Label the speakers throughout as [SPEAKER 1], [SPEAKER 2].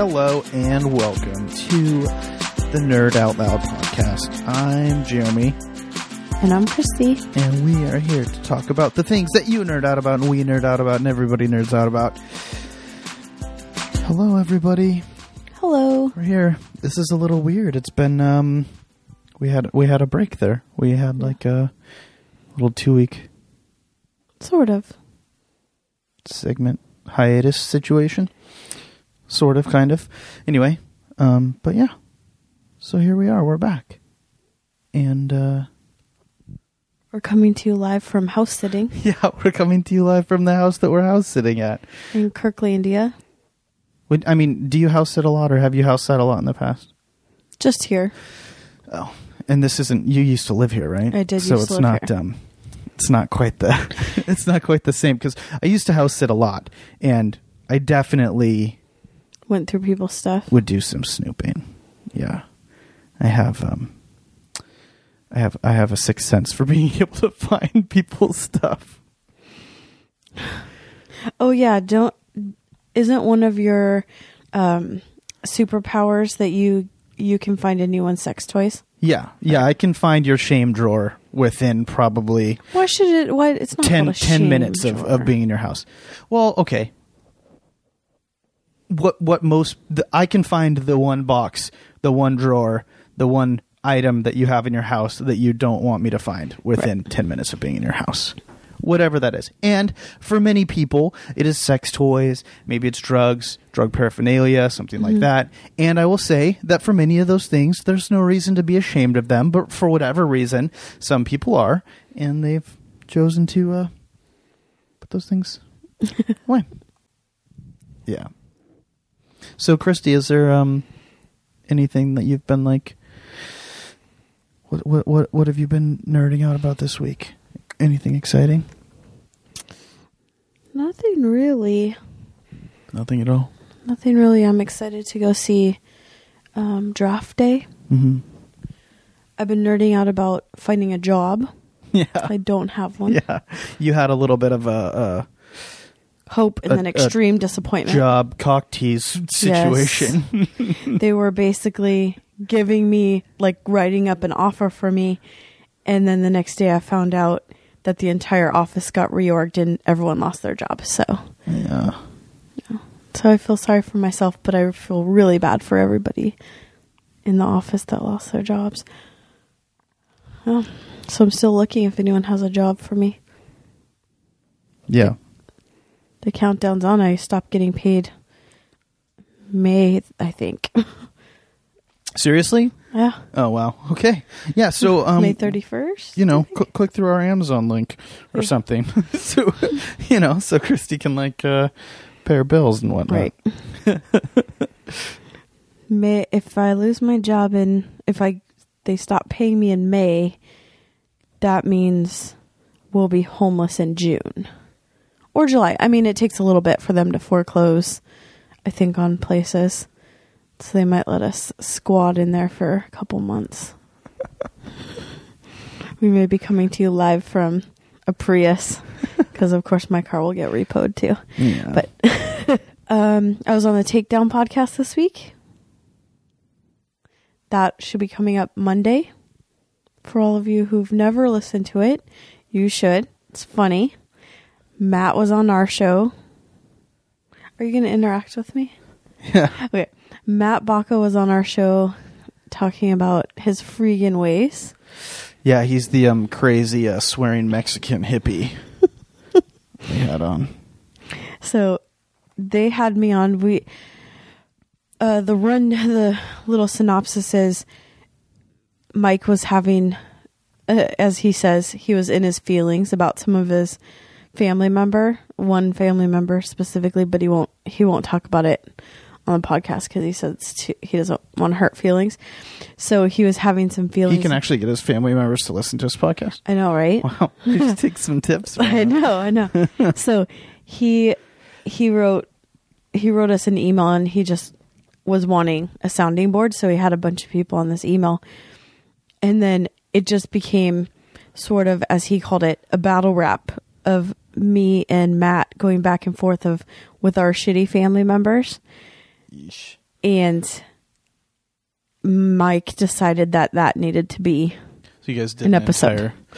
[SPEAKER 1] Hello and welcome to the Nerd Out Loud podcast. I'm Jeremy,
[SPEAKER 2] And I'm Christy.
[SPEAKER 1] and we are here to talk about the things that you nerd out about, and we nerd out about, and everybody nerds out about. Hello, everybody.
[SPEAKER 2] Hello.
[SPEAKER 1] We're here. This is a little weird. It's been um, we had we had a break there. We had like a little two week
[SPEAKER 2] Sort of.
[SPEAKER 1] segment hiatus situation. Sort of, kind of. Anyway, um, but yeah. So here we are. We're back. And uh
[SPEAKER 2] We're coming to you live from house sitting
[SPEAKER 1] yeah, we're coming to you live from the house that we're house sitting at.
[SPEAKER 2] in Kirklandia.
[SPEAKER 1] Would, I mean, do you house sit a lot or have you house sat a lot in the past?
[SPEAKER 2] Just here.
[SPEAKER 1] Oh. And this isn't you used to live here, right?
[SPEAKER 2] I did
[SPEAKER 1] So
[SPEAKER 2] used
[SPEAKER 1] it's
[SPEAKER 2] to live
[SPEAKER 1] not
[SPEAKER 2] here.
[SPEAKER 1] um it's not quite the it's not quite the same cuz I used to house sit a lot and I definitely
[SPEAKER 2] Went through people's stuff.
[SPEAKER 1] would do some snooping. Yeah. I have um I have I have a sixth sense for being able to find people's stuff.
[SPEAKER 2] Oh yeah, don't isn't one of your um superpowers that you you can find anyone's sex toys?
[SPEAKER 1] Yeah. Yeah, I can find your shame drawer within probably
[SPEAKER 2] Why should it why it's not
[SPEAKER 1] 10,
[SPEAKER 2] a
[SPEAKER 1] 10
[SPEAKER 2] shame
[SPEAKER 1] minutes of, of being in your house. Well, okay. What what most the, I can find the one box, the one drawer, the one item that you have in your house that you don't want me to find within 10 minutes of being in your house. Whatever that is. And for many people, it is sex toys, maybe it's drugs, drug paraphernalia, something like that. And I will say that for many of those things, there's no reason to be ashamed of them, but for whatever reason, some people are, and they've chosen to uh, put those things away. Yeah. So, Christy, is there um anything that you've been like? What what what what have you been nerding out about this week? Anything exciting?
[SPEAKER 2] Nothing really.
[SPEAKER 1] Nothing at all.
[SPEAKER 2] Nothing really. I'm excited to go see um draft day.
[SPEAKER 1] Mm-hmm.
[SPEAKER 2] I've been nerding out about finding a job.
[SPEAKER 1] Yeah.
[SPEAKER 2] I don't have one.
[SPEAKER 1] Yeah. You had a little bit of a,
[SPEAKER 2] Hope and
[SPEAKER 1] A-
[SPEAKER 2] then extreme disappointment.
[SPEAKER 1] job cock tease situation.
[SPEAKER 2] they were basically giving me like writing up an offer for me and then the next day I found out that the entire office got reorged and everyone lost their job. So
[SPEAKER 1] yeah.
[SPEAKER 2] so I feel sorry for myself, but I feel really bad for everybody in the office that lost their jobs. Well, so I'm still looking if anyone has a job for me.
[SPEAKER 1] Yeah.
[SPEAKER 2] The countdown's on. I stopped getting paid May, I think.
[SPEAKER 1] Seriously?
[SPEAKER 2] yeah.
[SPEAKER 1] Oh wow. Okay. Yeah. So um,
[SPEAKER 2] May 31st?
[SPEAKER 1] you know, cl- click through our Amazon link or
[SPEAKER 2] Yeah.
[SPEAKER 1] something. so, you know, so Christy can like uh, pay her bills and whatnot.
[SPEAKER 2] Right. May if I lose my job and if I they stop paying me in May, that means we'll be homeless in June or July. I mean, it takes a little bit for them to foreclose. I think on places, so they might let us squat in there for a couple months. we may be coming to you live from a Prius because, of course, my car will get repoed too.
[SPEAKER 1] Yeah.
[SPEAKER 2] But um, I was on the Takedown podcast this week. That should be coming up Monday. For all of you who've never listened to it, you should. It's funny. Matt was on our show. Are you going to interact with me?
[SPEAKER 1] yeah.
[SPEAKER 2] Okay. Matt Baca was on our show talking about his freaking ways.
[SPEAKER 1] Yeah. He's the um crazy uh, swearing Mexican hippie. they had on.
[SPEAKER 2] So they had me on. We uh, the run, the little synopsis is Mike was having, uh, as he says, he was in his feelings about some of his family member, one family member specifically, but he won't he won't talk about it on the podcast because he says too, he doesn't want to hurt feelings. So he was having some feelings.
[SPEAKER 1] He can actually get his family members to listen to his podcast.
[SPEAKER 2] I know, right?
[SPEAKER 1] Wow. Take some tips.
[SPEAKER 2] I know, I know. so he he wrote he wrote us an email and he just was wanting a sounding board, so he had a bunch of people on this email. And then it just became sort of as he called it, a battle rap of me and Matt going back and forth of with our shitty family members.
[SPEAKER 1] Yeesh.
[SPEAKER 2] and Mike decided that that needed to be
[SPEAKER 1] So you guys did
[SPEAKER 2] An
[SPEAKER 1] an,
[SPEAKER 2] episode.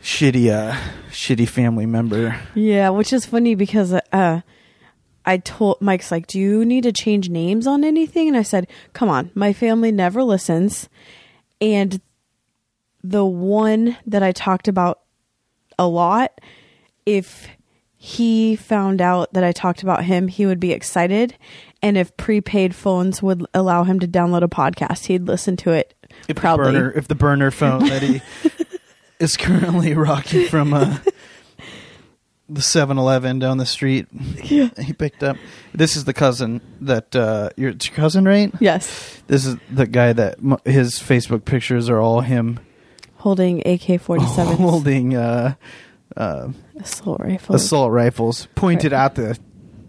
[SPEAKER 1] shitty, uh, shitty family member.
[SPEAKER 2] Yeah, which is funny because uh I told Mike's like, "Do you need to change names on anything?" And I said, "Come on, my family never listens." And the one that I talked about a lot, if he found out that I talked about him, he would be excited. And if prepaid phones would allow him to download a podcast, he'd listen to it
[SPEAKER 1] If
[SPEAKER 2] proudly.
[SPEAKER 1] the burner, if the burner phone that he is currently rocking from uh, the 7-Eleven down the street,
[SPEAKER 2] Yeah.
[SPEAKER 1] he picked up. This is the cousin that uh, your, your cousin, right?
[SPEAKER 2] Yes,
[SPEAKER 1] This is the guy that his Facebook pictures are all him
[SPEAKER 2] holding AK forty seven
[SPEAKER 1] holding uh, uh,
[SPEAKER 2] assault rifle.
[SPEAKER 1] assault rifles pointed
[SPEAKER 2] Right.
[SPEAKER 1] at the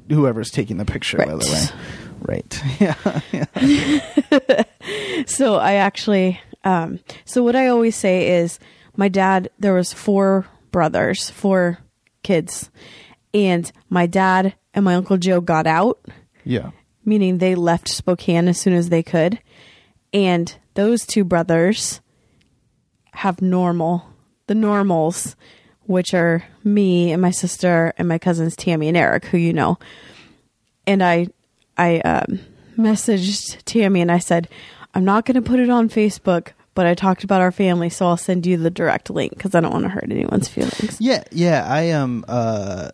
[SPEAKER 1] whoever's taking the picture. By the way, right? Yeah,
[SPEAKER 2] so I actually um so what I always say is my dad there was four brothers, four kids. And my dad and my uncle Joe got out,
[SPEAKER 1] yeah.
[SPEAKER 2] meaning they left Spokane as soon as they could. And those two brothers have normal, the normals, which are me and my sister and my cousins Tammy and Eric, who you know. And I, I um, messaged Tammy and I said, I'm not going to put it on Facebook, but I talked about our family, so I'll send you the direct link because I don't want to hurt anyone's feelings.
[SPEAKER 1] Yeah, yeah. I am. Uh,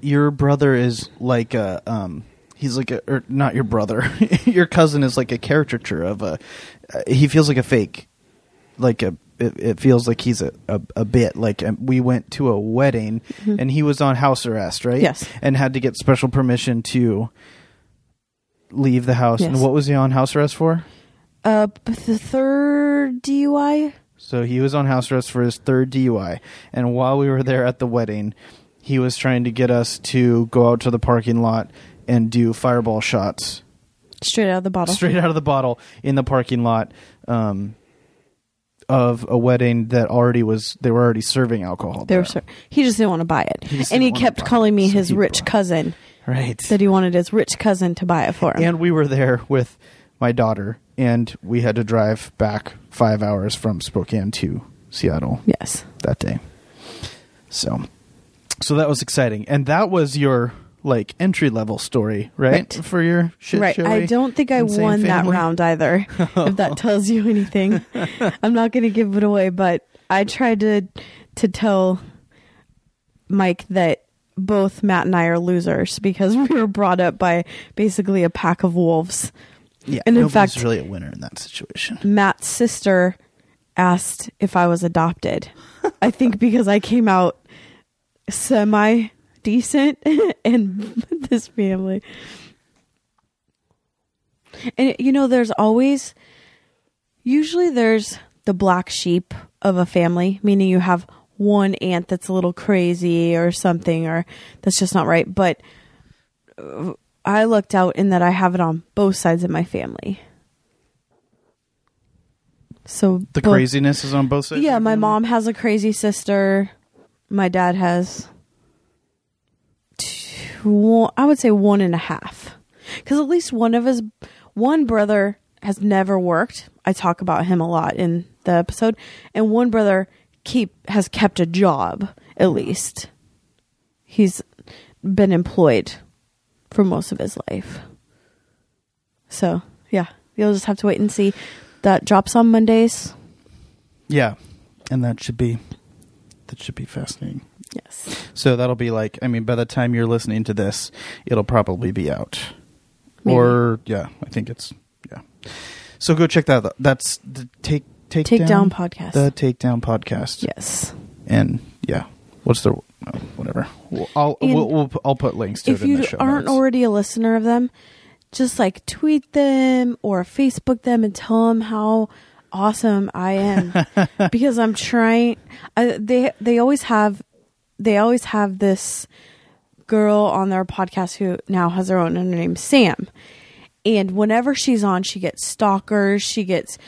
[SPEAKER 1] your brother is like a. Um, he's like a, or not your brother. your cousin is like a caricature of a. Uh, he feels like a fake, like a. It, it feels like he's a, a, a bit like um, we went to a wedding and he was on house arrest, right?
[SPEAKER 2] Mm-hmm. Yes.
[SPEAKER 1] and had to get special permission to leave the house.
[SPEAKER 2] Yes.
[SPEAKER 1] And what was he on house arrest for?
[SPEAKER 2] Uh, the third DUI,
[SPEAKER 1] So he was on house arrest for his third DUI, and while we were there at the wedding, he was trying to get us to go out to the parking lot and do fireball shots
[SPEAKER 2] straight out of the bottle.
[SPEAKER 1] straight out of the bottle in the parking lot um, of a wedding that already was. They were already serving alcohol.
[SPEAKER 2] They were
[SPEAKER 1] there.
[SPEAKER 2] he just didn't want to buy it,
[SPEAKER 1] He
[SPEAKER 2] and he kept
[SPEAKER 1] it,
[SPEAKER 2] calling me
[SPEAKER 1] so
[SPEAKER 2] his rich cousin.
[SPEAKER 1] right.
[SPEAKER 2] That he wanted his rich cousin to buy it for him.
[SPEAKER 1] and we were there with my daughter, and we had to drive back five hours from Spokane to Seattle
[SPEAKER 2] yes,
[SPEAKER 1] that day. So, so that was exciting, and that was your like entry level story, right?
[SPEAKER 2] Right.
[SPEAKER 1] For your shit
[SPEAKER 2] right. I don't think I won that round either. if that tells you anything, I'm not going to give it away. But I tried to to tell Mike that both Matt and I are losers because we were brought up by basically a pack of wolves.
[SPEAKER 1] Yeah,
[SPEAKER 2] and in fact-
[SPEAKER 1] really a winner in that situation.
[SPEAKER 2] Matt's sister asked if I was adopted. I think because I came out semi decent in this family. And you know, there's always, usually there's the black sheep of a family, meaning you have one aunt that's a little crazy or something, or that's just not right. But uh, I looked out in that I have it on both sides of my family. So
[SPEAKER 1] The
[SPEAKER 2] both-
[SPEAKER 1] craziness is on both sides.
[SPEAKER 2] yeah, my mom has a crazy sister. My dad has I would say one and a half. Because at least one of his, one brother has never worked. I talk about him a lot in the episode. And one brother keep has kept a job, at least. He's been employed for most of his life. So, yeah, you'll just have to wait and see. That drops on Mondays.
[SPEAKER 1] Yeah, and that should be that should be fascinating.
[SPEAKER 2] Yes.
[SPEAKER 1] So that'll be like, I mean, by the time you're listening to this, it'll probably be out.
[SPEAKER 2] Maybe.
[SPEAKER 1] Or yeah, I think it's yeah. So go check that. out. That's the take take
[SPEAKER 2] Takedown
[SPEAKER 1] down
[SPEAKER 2] podcast.
[SPEAKER 1] The takedown podcast.
[SPEAKER 2] yes.
[SPEAKER 1] and yeah, what's the oh, whatever? We'll, I'll we'll, we'll I'll put links to
[SPEAKER 2] If
[SPEAKER 1] it in
[SPEAKER 2] you
[SPEAKER 1] the show
[SPEAKER 2] aren't
[SPEAKER 1] notes.
[SPEAKER 2] already a listener of them, just like tweet them or Facebook them and tell them how awesome I am because I'm trying. I, they they always have they always have this girl on their podcast who now has her own her name's Sam. And whenever she's on, she gets stalkers, she gets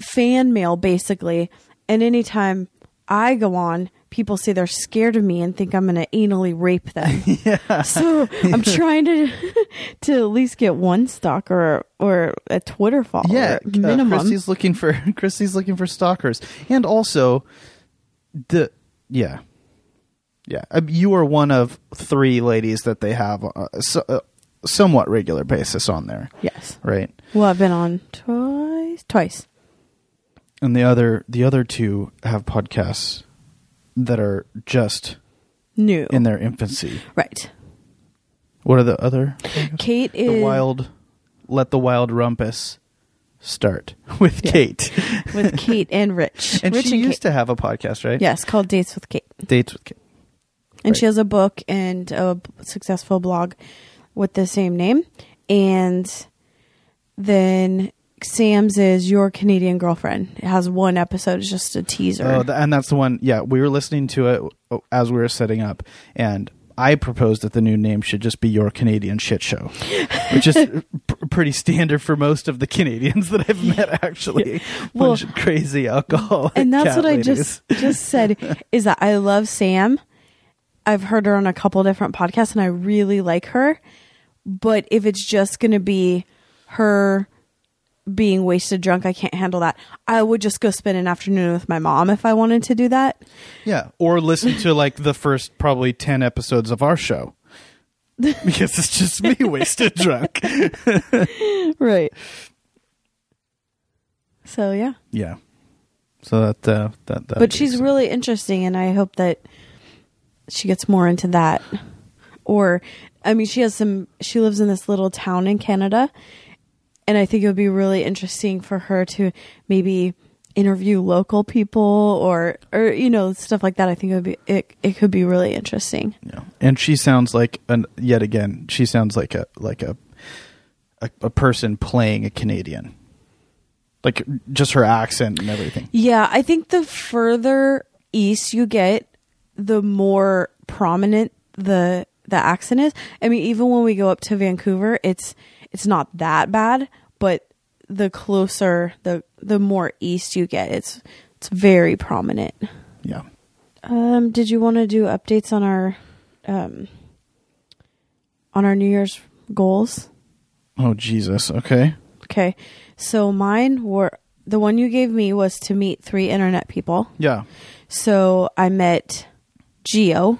[SPEAKER 2] fan mail basically. And anytime I go on, people say they're scared of me and think I'm going to anally rape them. yeah. So I'm trying to to at least get one stalker or a Twitter follower.
[SPEAKER 1] Yeah, uh,
[SPEAKER 2] minimum.
[SPEAKER 1] Christy's looking for Christy's looking for stalkers, and also the yeah, yeah. Uh, you are one of three ladies that they have uh, so, uh, somewhat regular basis on there,
[SPEAKER 2] yes.
[SPEAKER 1] right?
[SPEAKER 2] Well, I've been on twice. Twice.
[SPEAKER 1] And the other the other two have podcasts that are just
[SPEAKER 2] New.
[SPEAKER 1] in their infancy.
[SPEAKER 2] right.
[SPEAKER 1] What are the other?
[SPEAKER 2] Kate
[SPEAKER 1] The
[SPEAKER 2] is
[SPEAKER 1] wild, let the wild rumpus start with
[SPEAKER 2] Yeah.
[SPEAKER 1] Kate,
[SPEAKER 2] with Kate and Rich.
[SPEAKER 1] and
[SPEAKER 2] Rich
[SPEAKER 1] she
[SPEAKER 2] and
[SPEAKER 1] used
[SPEAKER 2] Kate.
[SPEAKER 1] to have a podcast, right?
[SPEAKER 2] Yes, called Dates with Kate.
[SPEAKER 1] dates with Kate.
[SPEAKER 2] And
[SPEAKER 1] Right.
[SPEAKER 2] she has a book and a successful blog with the same name. And then Sam's is Your Canadian Girlfriend. It has one episode, it's just a teaser.
[SPEAKER 1] Oh, and that's the one. Yeah, we were listening to it uh, as we were setting up, and I proposed that the new name should just be Your Canadian Shit Show, which is pr- pretty standard for most of the Canadians that I've met. Actually,
[SPEAKER 2] Well-
[SPEAKER 1] bunch of crazy alcohol.
[SPEAKER 2] and that's what I just just said is that I love Sam. I've heard her on a couple different podcasts and I really like her. But if it's just going to be her being wasted drunk, I can't handle that. I would just go spend an afternoon with my mom if I wanted to do that.
[SPEAKER 1] Yeah, or listen to like the first probably ten episodes of our show. because it's just me wasted drunk.
[SPEAKER 2] Right. So yeah.
[SPEAKER 1] Yeah. So that uh, that that.
[SPEAKER 2] but she's really interesting and i hope that she gets more into that or i mean she has some she lives in this little town in canada and i think it would be really interesting for her to maybe interview local people or or you know stuff like that i think it would be it, it could be really interesting
[SPEAKER 1] Yeah. And she sounds like an yet again. She sounds like a like a a, a person playing a Canadian. Like just her accent and everything.
[SPEAKER 2] yeah i think the further east you get the more prominent the the accent is i mean even when we go up to vancouver it's it's not that bad but the closer the the more east you get it's it's very prominent
[SPEAKER 1] Yeah.
[SPEAKER 2] um did you want to do updates on our um on our new year's goals
[SPEAKER 1] Oh Jesus. Okay.
[SPEAKER 2] okay so mine were the one you gave me was to meet three internet people
[SPEAKER 1] Yeah.
[SPEAKER 2] so i met geo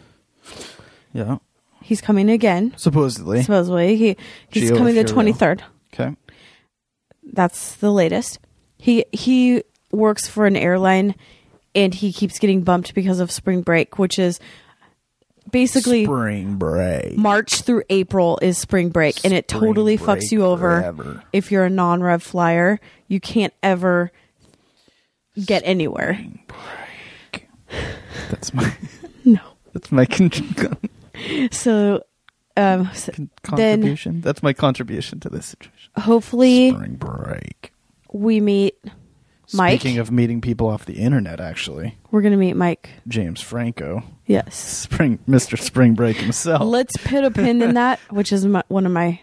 [SPEAKER 1] Yeah.
[SPEAKER 2] he's coming again
[SPEAKER 1] Supposedly.
[SPEAKER 2] supposedly he he's coming the
[SPEAKER 1] if
[SPEAKER 2] 23rd
[SPEAKER 1] okay.
[SPEAKER 2] that's the latest he he works for an airline and he keeps getting bumped because of spring break which is basically
[SPEAKER 1] Spring break.
[SPEAKER 2] march through april is spring break and it
[SPEAKER 1] Spring
[SPEAKER 2] totally fucks you over
[SPEAKER 1] forever.
[SPEAKER 2] if you're a non-rev flyer you can't ever get anywhere
[SPEAKER 1] That's my that's my con-
[SPEAKER 2] so um s-
[SPEAKER 1] contribution. that's my contribution to this situation.
[SPEAKER 2] hopefully
[SPEAKER 1] Spring break.
[SPEAKER 2] we meet mike
[SPEAKER 1] Speaking of meeting people off the internet, actually,
[SPEAKER 2] we're gonna meet mike
[SPEAKER 1] James Franco,
[SPEAKER 2] yes
[SPEAKER 1] Spring Mr. Spring Break himself.
[SPEAKER 2] Let's put a pin in that, which is my, one of my.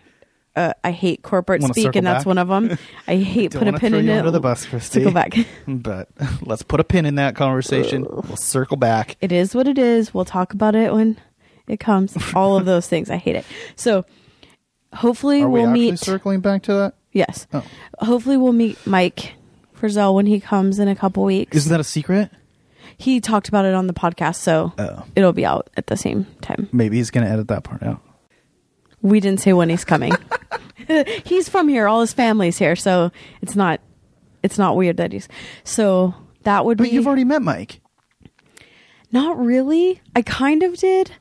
[SPEAKER 2] Uh, I hate corporate
[SPEAKER 1] Wanna
[SPEAKER 2] speak,
[SPEAKER 1] circle
[SPEAKER 2] and that's
[SPEAKER 1] back?
[SPEAKER 2] one of them. I hate
[SPEAKER 1] Don't
[SPEAKER 2] put a
[SPEAKER 1] wanna
[SPEAKER 2] pin
[SPEAKER 1] throw
[SPEAKER 2] in
[SPEAKER 1] you
[SPEAKER 2] it.
[SPEAKER 1] under the bus, Christy.
[SPEAKER 2] Circle back.
[SPEAKER 1] But let's put a pin in that conversation. We'll circle back.
[SPEAKER 2] It is what it is. We'll talk about it when it comes. All of those things. I hate it. So hopefully
[SPEAKER 1] Are we
[SPEAKER 2] we'll
[SPEAKER 1] actually
[SPEAKER 2] meet.
[SPEAKER 1] circling back to that?
[SPEAKER 2] yes.
[SPEAKER 1] Oh.
[SPEAKER 2] Hopefully we'll meet Mike Frizzell when he comes in a couple weeks.
[SPEAKER 1] Isn't that a secret?
[SPEAKER 2] he talked about it on the podcast, so
[SPEAKER 1] Oh.
[SPEAKER 2] it'll be out at the same time.
[SPEAKER 1] Maybe he's going to edit that part out.
[SPEAKER 2] We didn't say when he's coming. he's from here. All his family's here, so it's not it's not weird that he's so that would be
[SPEAKER 1] But
[SPEAKER 2] be
[SPEAKER 1] you've already met Mike.
[SPEAKER 2] not really. I kind of did.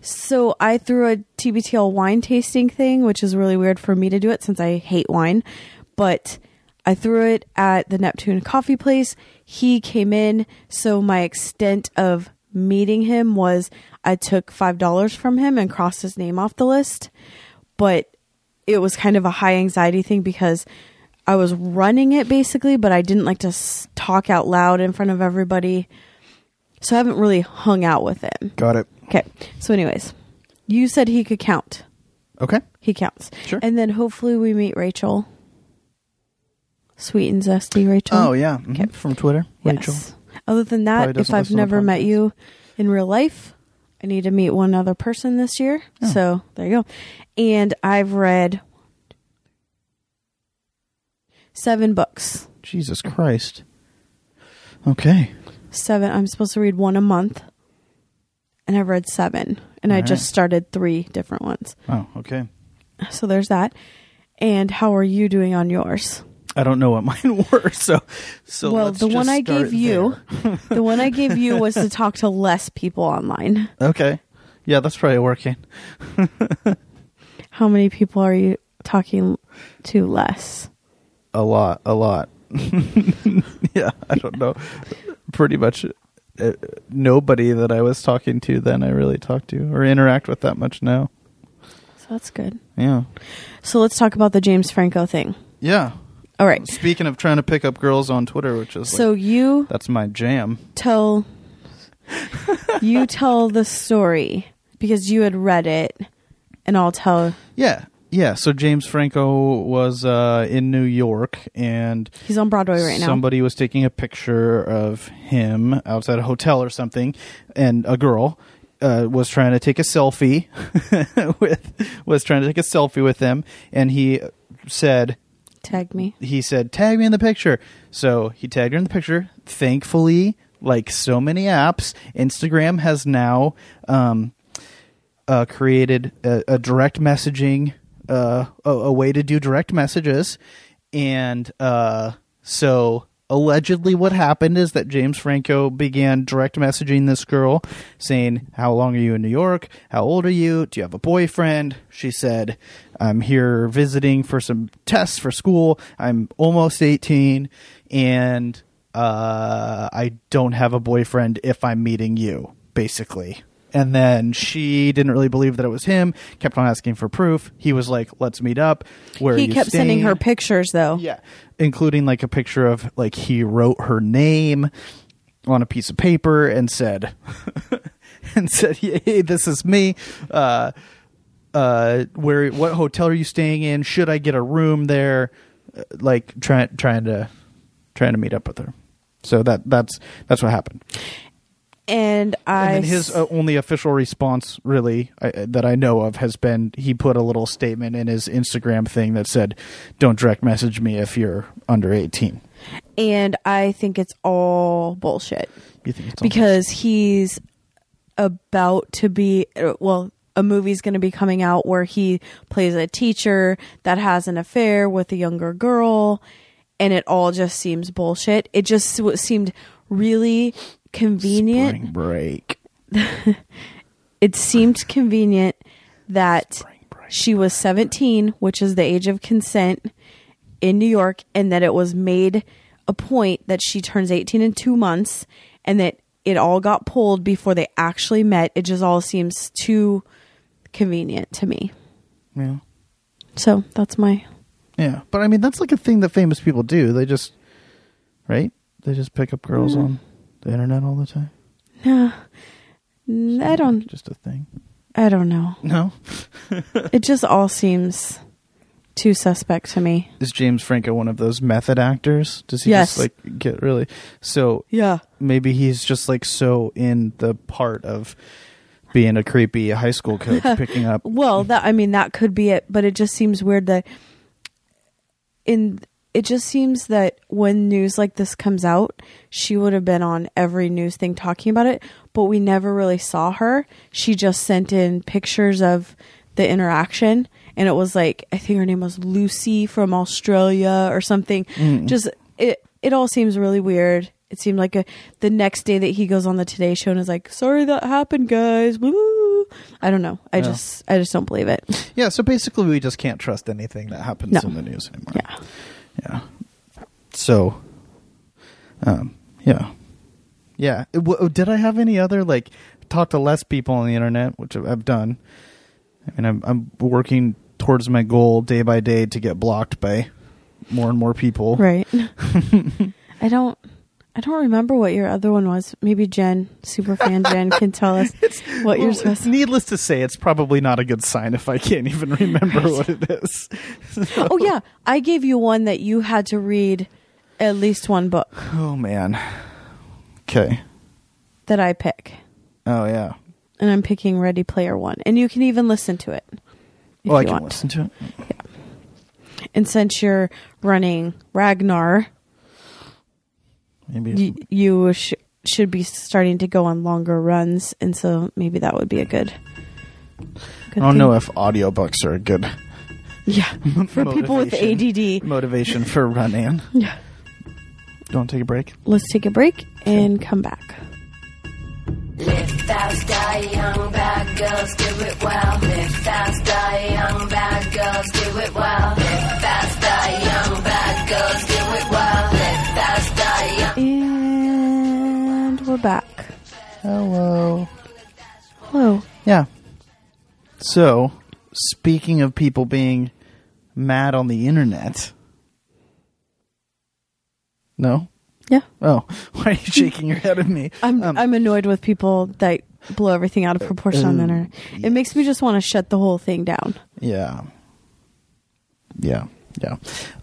[SPEAKER 2] So I threw a TBTL wine tasting thing, which is really weird for me to do it since I hate wine. But I threw it at the Neptune coffee place. He came in, so my extent of meeting him was I took five dollars from him and crossed his name off the list. But it was kind of a high anxiety thing because I was running it basically, but I didn't like to s- talk out loud in front of everybody. So I haven't really hung out with him.
[SPEAKER 1] Got it.
[SPEAKER 2] Okay. So, anyways, you said he could count.
[SPEAKER 1] Okay.
[SPEAKER 2] He counts.
[SPEAKER 1] Sure.
[SPEAKER 2] And then hopefully we meet Rachel. Sweet and zesty Rachel.
[SPEAKER 1] Oh, yeah. Mhm.
[SPEAKER 2] Okay.
[SPEAKER 1] From Twitter. Rachel.
[SPEAKER 2] Yes. Other than that, if I've never met you in real life, I need to meet one other person this year.
[SPEAKER 1] Oh.
[SPEAKER 2] So there you go. And I've read seven books.
[SPEAKER 1] Jesus Christ. Okay.
[SPEAKER 2] Seven. I'm supposed to read one a month, and I've read seven. And I
[SPEAKER 1] All right.
[SPEAKER 2] just started three different ones.
[SPEAKER 1] Oh, okay.
[SPEAKER 2] So there's that. And how are you doing on yours?
[SPEAKER 1] I don't know what mine were, so so.
[SPEAKER 2] well,
[SPEAKER 1] let's
[SPEAKER 2] the one I gave you, the one I gave you was to talk to less people online.
[SPEAKER 1] Okay. Yeah, that's probably working.
[SPEAKER 2] How many people are you talking to less?
[SPEAKER 1] A lot, a lot. yeah, I don't know. Pretty much uh, nobody that I was talking to then I really talk to or interact with that much now.
[SPEAKER 2] So that's good.
[SPEAKER 1] Yeah.
[SPEAKER 2] So let's talk about the James Franco thing.
[SPEAKER 1] Yeah.
[SPEAKER 2] All right.
[SPEAKER 1] Speaking of trying to pick up girls on Twitter, which is
[SPEAKER 2] So
[SPEAKER 1] like,
[SPEAKER 2] you
[SPEAKER 1] that's my jam.
[SPEAKER 2] tell you tell the story because you had read it and I'll tell
[SPEAKER 1] Yeah. Yeah, so James Franco was uh, in New York and
[SPEAKER 2] he's on Broadway right now.
[SPEAKER 1] somebody was taking a picture of him outside a hotel or something and a girl uh, was trying to take a selfie with was trying to take a selfie with him and he said
[SPEAKER 2] Tag me.
[SPEAKER 1] he said tag me in the picture so he tagged her in the picture thankfully like so many apps instagram has now um, uh, created a, a direct messaging uh, a, a way to do direct messages. And uh, so allegedly what happened is that james franco began direct messaging this girl saying how long are you in new york? How old are you? Do you have a boyfriend? She said i'm here visiting for some tests for school. I'm almost 18 and uh, i don't have a boyfriend if i'm meeting you basically and then she didn't really believe that it was him kept on asking for proof he was like let's meet up where
[SPEAKER 2] He kept sending her pictures though.
[SPEAKER 1] Yeah, including like a picture of like he wrote her name on a piece of paper and said and said, "Hey, this is me. Uh, uh, where what hotel are you staying in? Should I get a room there?" Uh, like trying trying to trying to meet up with her. So that that's that's what happened.
[SPEAKER 2] And I
[SPEAKER 1] And his uh, only official response, really, I, that I know of, has been he put a little statement in his Instagram thing that said, "Don't direct message me if you're under 18."
[SPEAKER 2] and I think it's all bullshit.
[SPEAKER 1] You think it's all-
[SPEAKER 2] because he's about to be uh, well a movie's going to be coming out where he plays a teacher that has an affair with a younger girl and it all just seems bullshit it just seemed really convenient
[SPEAKER 1] spring break?
[SPEAKER 2] it seemed convenient that she was 17 which is the age of consent in new york and that it was made a point that she turns 18 in two months and that it all got pulled before they actually met it just all seems too convenient to me
[SPEAKER 1] Yeah,
[SPEAKER 2] so that's my
[SPEAKER 1] yeah. But I mean, that's like a thing that famous people do. They just, right? They just pick up girls
[SPEAKER 2] Mm.
[SPEAKER 1] on the internet all the time.
[SPEAKER 2] yeah N- i don't
[SPEAKER 1] Just a thing.
[SPEAKER 2] i don't know
[SPEAKER 1] No.
[SPEAKER 2] it just all seems too suspect to me
[SPEAKER 1] Is James Franco one of those method actors? Does he
[SPEAKER 2] Yes.
[SPEAKER 1] just like get really? So
[SPEAKER 2] yeah
[SPEAKER 1] maybe he's just like so in the part of being a creepy high school coach picking up
[SPEAKER 2] Well, that I mean that could be it, but it just seems weird that in it just seems that when news like this comes out, she would have been on every news thing talking about it, but we never really saw her. She just sent in pictures of the interaction and it was like I think her name was Lucy from Australia or something. Mm. Just it it all seems really weird. It seemed like a the next day that he goes on the Today Show and is like, "Sorry that happened, guys." Woo. I don't know. I
[SPEAKER 1] Yeah.
[SPEAKER 2] just I just don't believe it.
[SPEAKER 1] Yeah, so basically we just can't trust anything that happens
[SPEAKER 2] No.
[SPEAKER 1] in the news anymore.
[SPEAKER 2] Yeah.
[SPEAKER 1] Yeah. So um yeah. Yeah. It- w- did I have any other like talk to less people on the internet, which I've done. I mean, I'm I'm working towards my goal day by day to get blocked by more and more people.
[SPEAKER 2] Right. I don't I don't remember what your other one was. Maybe Jen, superfan Jen, can tell us what you're supposed.
[SPEAKER 1] Needless to say, it's probably not a good sign if I can't even remember what it is.
[SPEAKER 2] Oh yeah, I gave you one that you had to read at least one book.
[SPEAKER 1] Oh man. Okay.
[SPEAKER 2] that I pick.
[SPEAKER 1] Oh yeah.
[SPEAKER 2] And I'm picking Ready Player One. And you can even listen to it.
[SPEAKER 1] Well, oh,
[SPEAKER 2] I
[SPEAKER 1] can
[SPEAKER 2] want.
[SPEAKER 1] listen to it. Yeah.
[SPEAKER 2] And since you're running Ragnar,
[SPEAKER 1] Maybe.
[SPEAKER 2] you, you sh- should be starting to go on longer runs. And so maybe that would be a good. good
[SPEAKER 1] I don't
[SPEAKER 2] thing.
[SPEAKER 1] know if audiobooks are a good
[SPEAKER 2] Yeah. For people with ADD.
[SPEAKER 1] motivation for running.
[SPEAKER 2] Yeah.
[SPEAKER 1] Don't take a break?
[SPEAKER 2] Let's take a break and come back.
[SPEAKER 3] Live fast, die young, bad girls do it well.
[SPEAKER 1] Hello.
[SPEAKER 2] Hello.
[SPEAKER 1] Yeah. So, speaking of people being mad on the internet. No?
[SPEAKER 2] Yeah.
[SPEAKER 1] Oh, why are you shaking your head at me?
[SPEAKER 2] I'm
[SPEAKER 1] Um,
[SPEAKER 2] I'm annoyed with people that blow everything out of proportion on the
[SPEAKER 1] Um,
[SPEAKER 2] internet. It makes me just want to shut the whole thing down.
[SPEAKER 1] Yeah. Yeah. Yeah.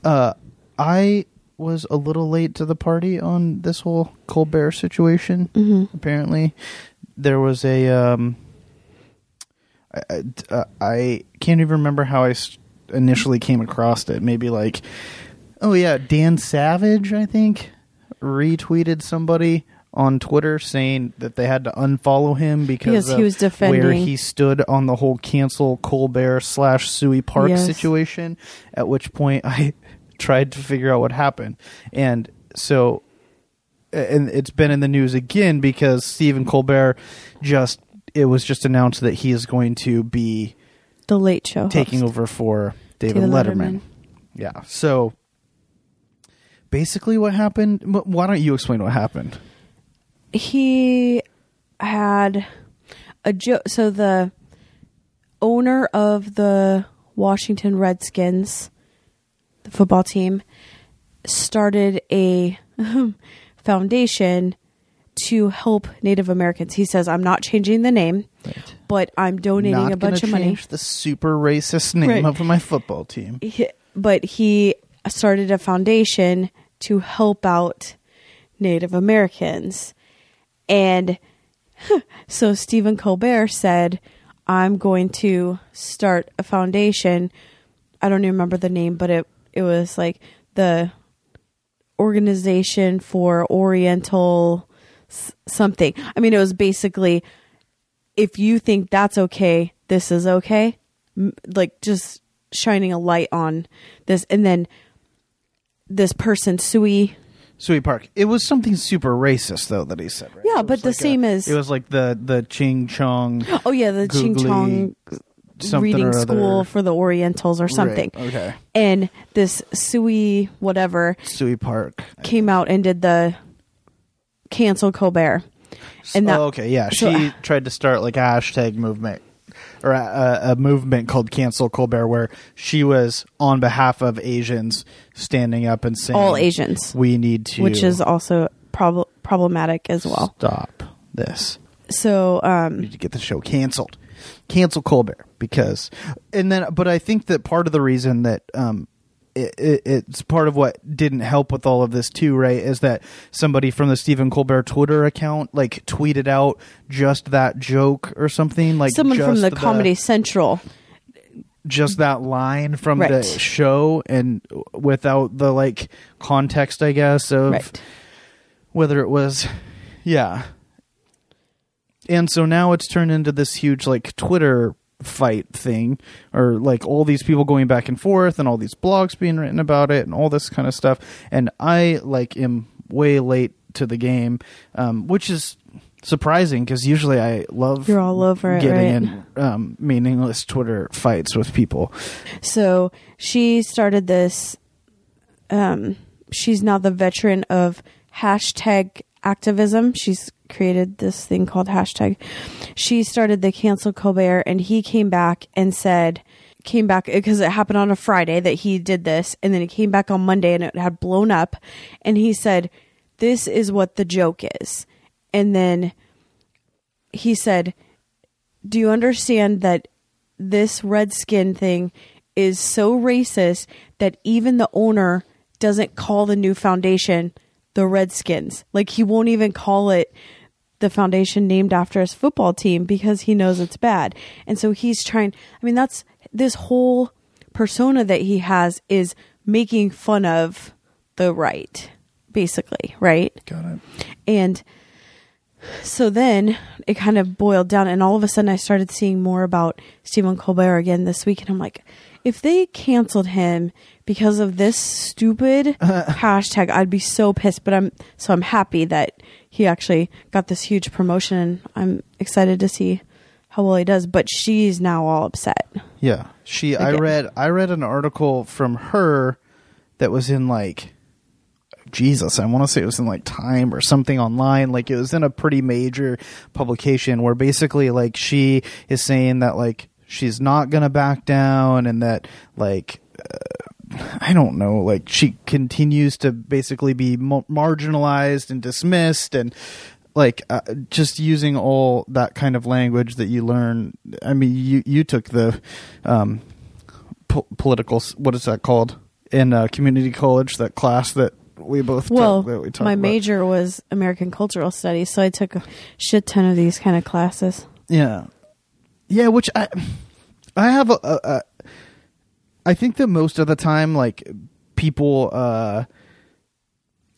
[SPEAKER 1] Uh, I was a little late to the party on this whole Colbert situation.
[SPEAKER 2] Mm-hmm.
[SPEAKER 1] Apparently, there was a. Um, I, I, uh, I can't even remember how I initially came across it. Maybe like, oh yeah, Dan Savage, I think, retweeted somebody on Twitter saying that they had to unfollow him because,
[SPEAKER 2] Because he was defending-
[SPEAKER 1] where he stood on the whole cancel Colbert slash Suey Park
[SPEAKER 2] Yes.
[SPEAKER 1] situation. At which point I tried to figure out what happened, and so and it's been in the news again because Stephen Colbert just it was just announced that he is going to be
[SPEAKER 2] The Late Show
[SPEAKER 1] taking
[SPEAKER 2] host.
[SPEAKER 1] over for David,
[SPEAKER 2] David
[SPEAKER 1] Letterman.
[SPEAKER 2] Letterman.
[SPEAKER 1] Yeah. So basically what happened why don't you explain what happened?
[SPEAKER 2] He had a joke. So the owner of the Washington Redskins, the football team, started a foundation to help Native Americans. He says, "I'm not changing the name, but I'm donating
[SPEAKER 1] Not
[SPEAKER 2] a bunch of money."
[SPEAKER 1] change the super racist name
[SPEAKER 2] Right.
[SPEAKER 1] of my football team.
[SPEAKER 2] he, but he started a foundation to help out Native Americans. And so Stephen Colbert said, I'm going to start a foundation. I don't even remember the name, but it, it was like the Organization for Oriental something. I mean, it was basically if you think that's okay, this is okay. Like just shining a light on this. And then this person, Suey,
[SPEAKER 1] Suey Park. It was something super racist though that he said, right?
[SPEAKER 2] Yeah, but the
[SPEAKER 1] like
[SPEAKER 2] same
[SPEAKER 1] a-
[SPEAKER 2] as-
[SPEAKER 1] It was like the the Ching Chong
[SPEAKER 2] oh yeah, the Ching Chong reading school for the Orientals or something.
[SPEAKER 1] Right, okay.
[SPEAKER 2] And this Suey whatever
[SPEAKER 1] Suey Park.
[SPEAKER 2] came out and did the cancel Colbert. And that,
[SPEAKER 1] oh, okay, yeah.
[SPEAKER 2] so-
[SPEAKER 1] she tried to start like a hashtag movement or a, a, movement called Cancel Colbert, where she was on behalf of Asians standing up and saying,
[SPEAKER 2] all Asians,
[SPEAKER 1] we need to,
[SPEAKER 2] which is also prob- problematic as well.
[SPEAKER 1] stop this.
[SPEAKER 2] So,
[SPEAKER 1] We
[SPEAKER 2] um,
[SPEAKER 1] need to get the show canceled. Cancel Colbert because, and then, but I think that part of the reason that um, it, it, it's part of what didn't help with all of this too, right? Is that somebody from the Stephen Colbert Twitter account like tweeted out just that joke or something, like
[SPEAKER 2] someone from
[SPEAKER 1] just
[SPEAKER 2] the Comedy Central.
[SPEAKER 1] just that line from the show, and without the like context, I guess of
[SPEAKER 2] Right.
[SPEAKER 1] whether it was yeah and so now it's turned into this huge like twitter fight thing or like all these people going back and forth and all these blogs being written about it and all this kind of stuff and i like am way late to the game um, which is surprising because usually i love
[SPEAKER 2] You're all over it,
[SPEAKER 1] getting
[SPEAKER 2] right?
[SPEAKER 1] in um, meaningless twitter fights with people
[SPEAKER 2] So she started this. Um, she's now the veteran of hashtag activism. She's created this thing called hashtag. She started the cancel Colbert, and he came back and said, came back because it happened on a Friday that he did this, and then it came back on Monday and it had blown up, and he said, "This is what the joke is," and then he said, "Do you understand that this redskin thing is so racist that even the owner doesn't call the new foundation the Redskins. Like he won't even call it the foundation named after his football team because he knows it's bad. And so he's trying I mean that's this whole persona that he has is making fun of the right basically, right?
[SPEAKER 1] Got it.
[SPEAKER 2] And so then it kind of boiled down, and all of a sudden I started seeing more about Stephen Colbert again this week, and I'm like, if they canceled him because of this stupid hashtag, I'd be so pissed. But I'm so I'm happy that he actually got this huge promotion, I'm excited to see how well he does. But she's now all upset.
[SPEAKER 1] Yeah, she. I read. I read an article from her that was in like Jesus. I want to say it was in like Time or something online. Like it was in a pretty major publication where basically like she is saying that like she's not gonna back down and that like. Uh, I don't know. Like she continues to basically be mo- marginalized and dismissed, and like uh, just using all that kind of language that you learn. I mean, you you took the um, po- political. What is that called in uh, community college? That class that we both
[SPEAKER 2] Well,
[SPEAKER 1] took, that we
[SPEAKER 2] my
[SPEAKER 1] about.
[SPEAKER 2] major was American Cultural Studies, so I took a shit ton of these kind of classes.
[SPEAKER 1] Yeah, yeah. Which I, I have a, a, a. I think that most of the time, like people, uh,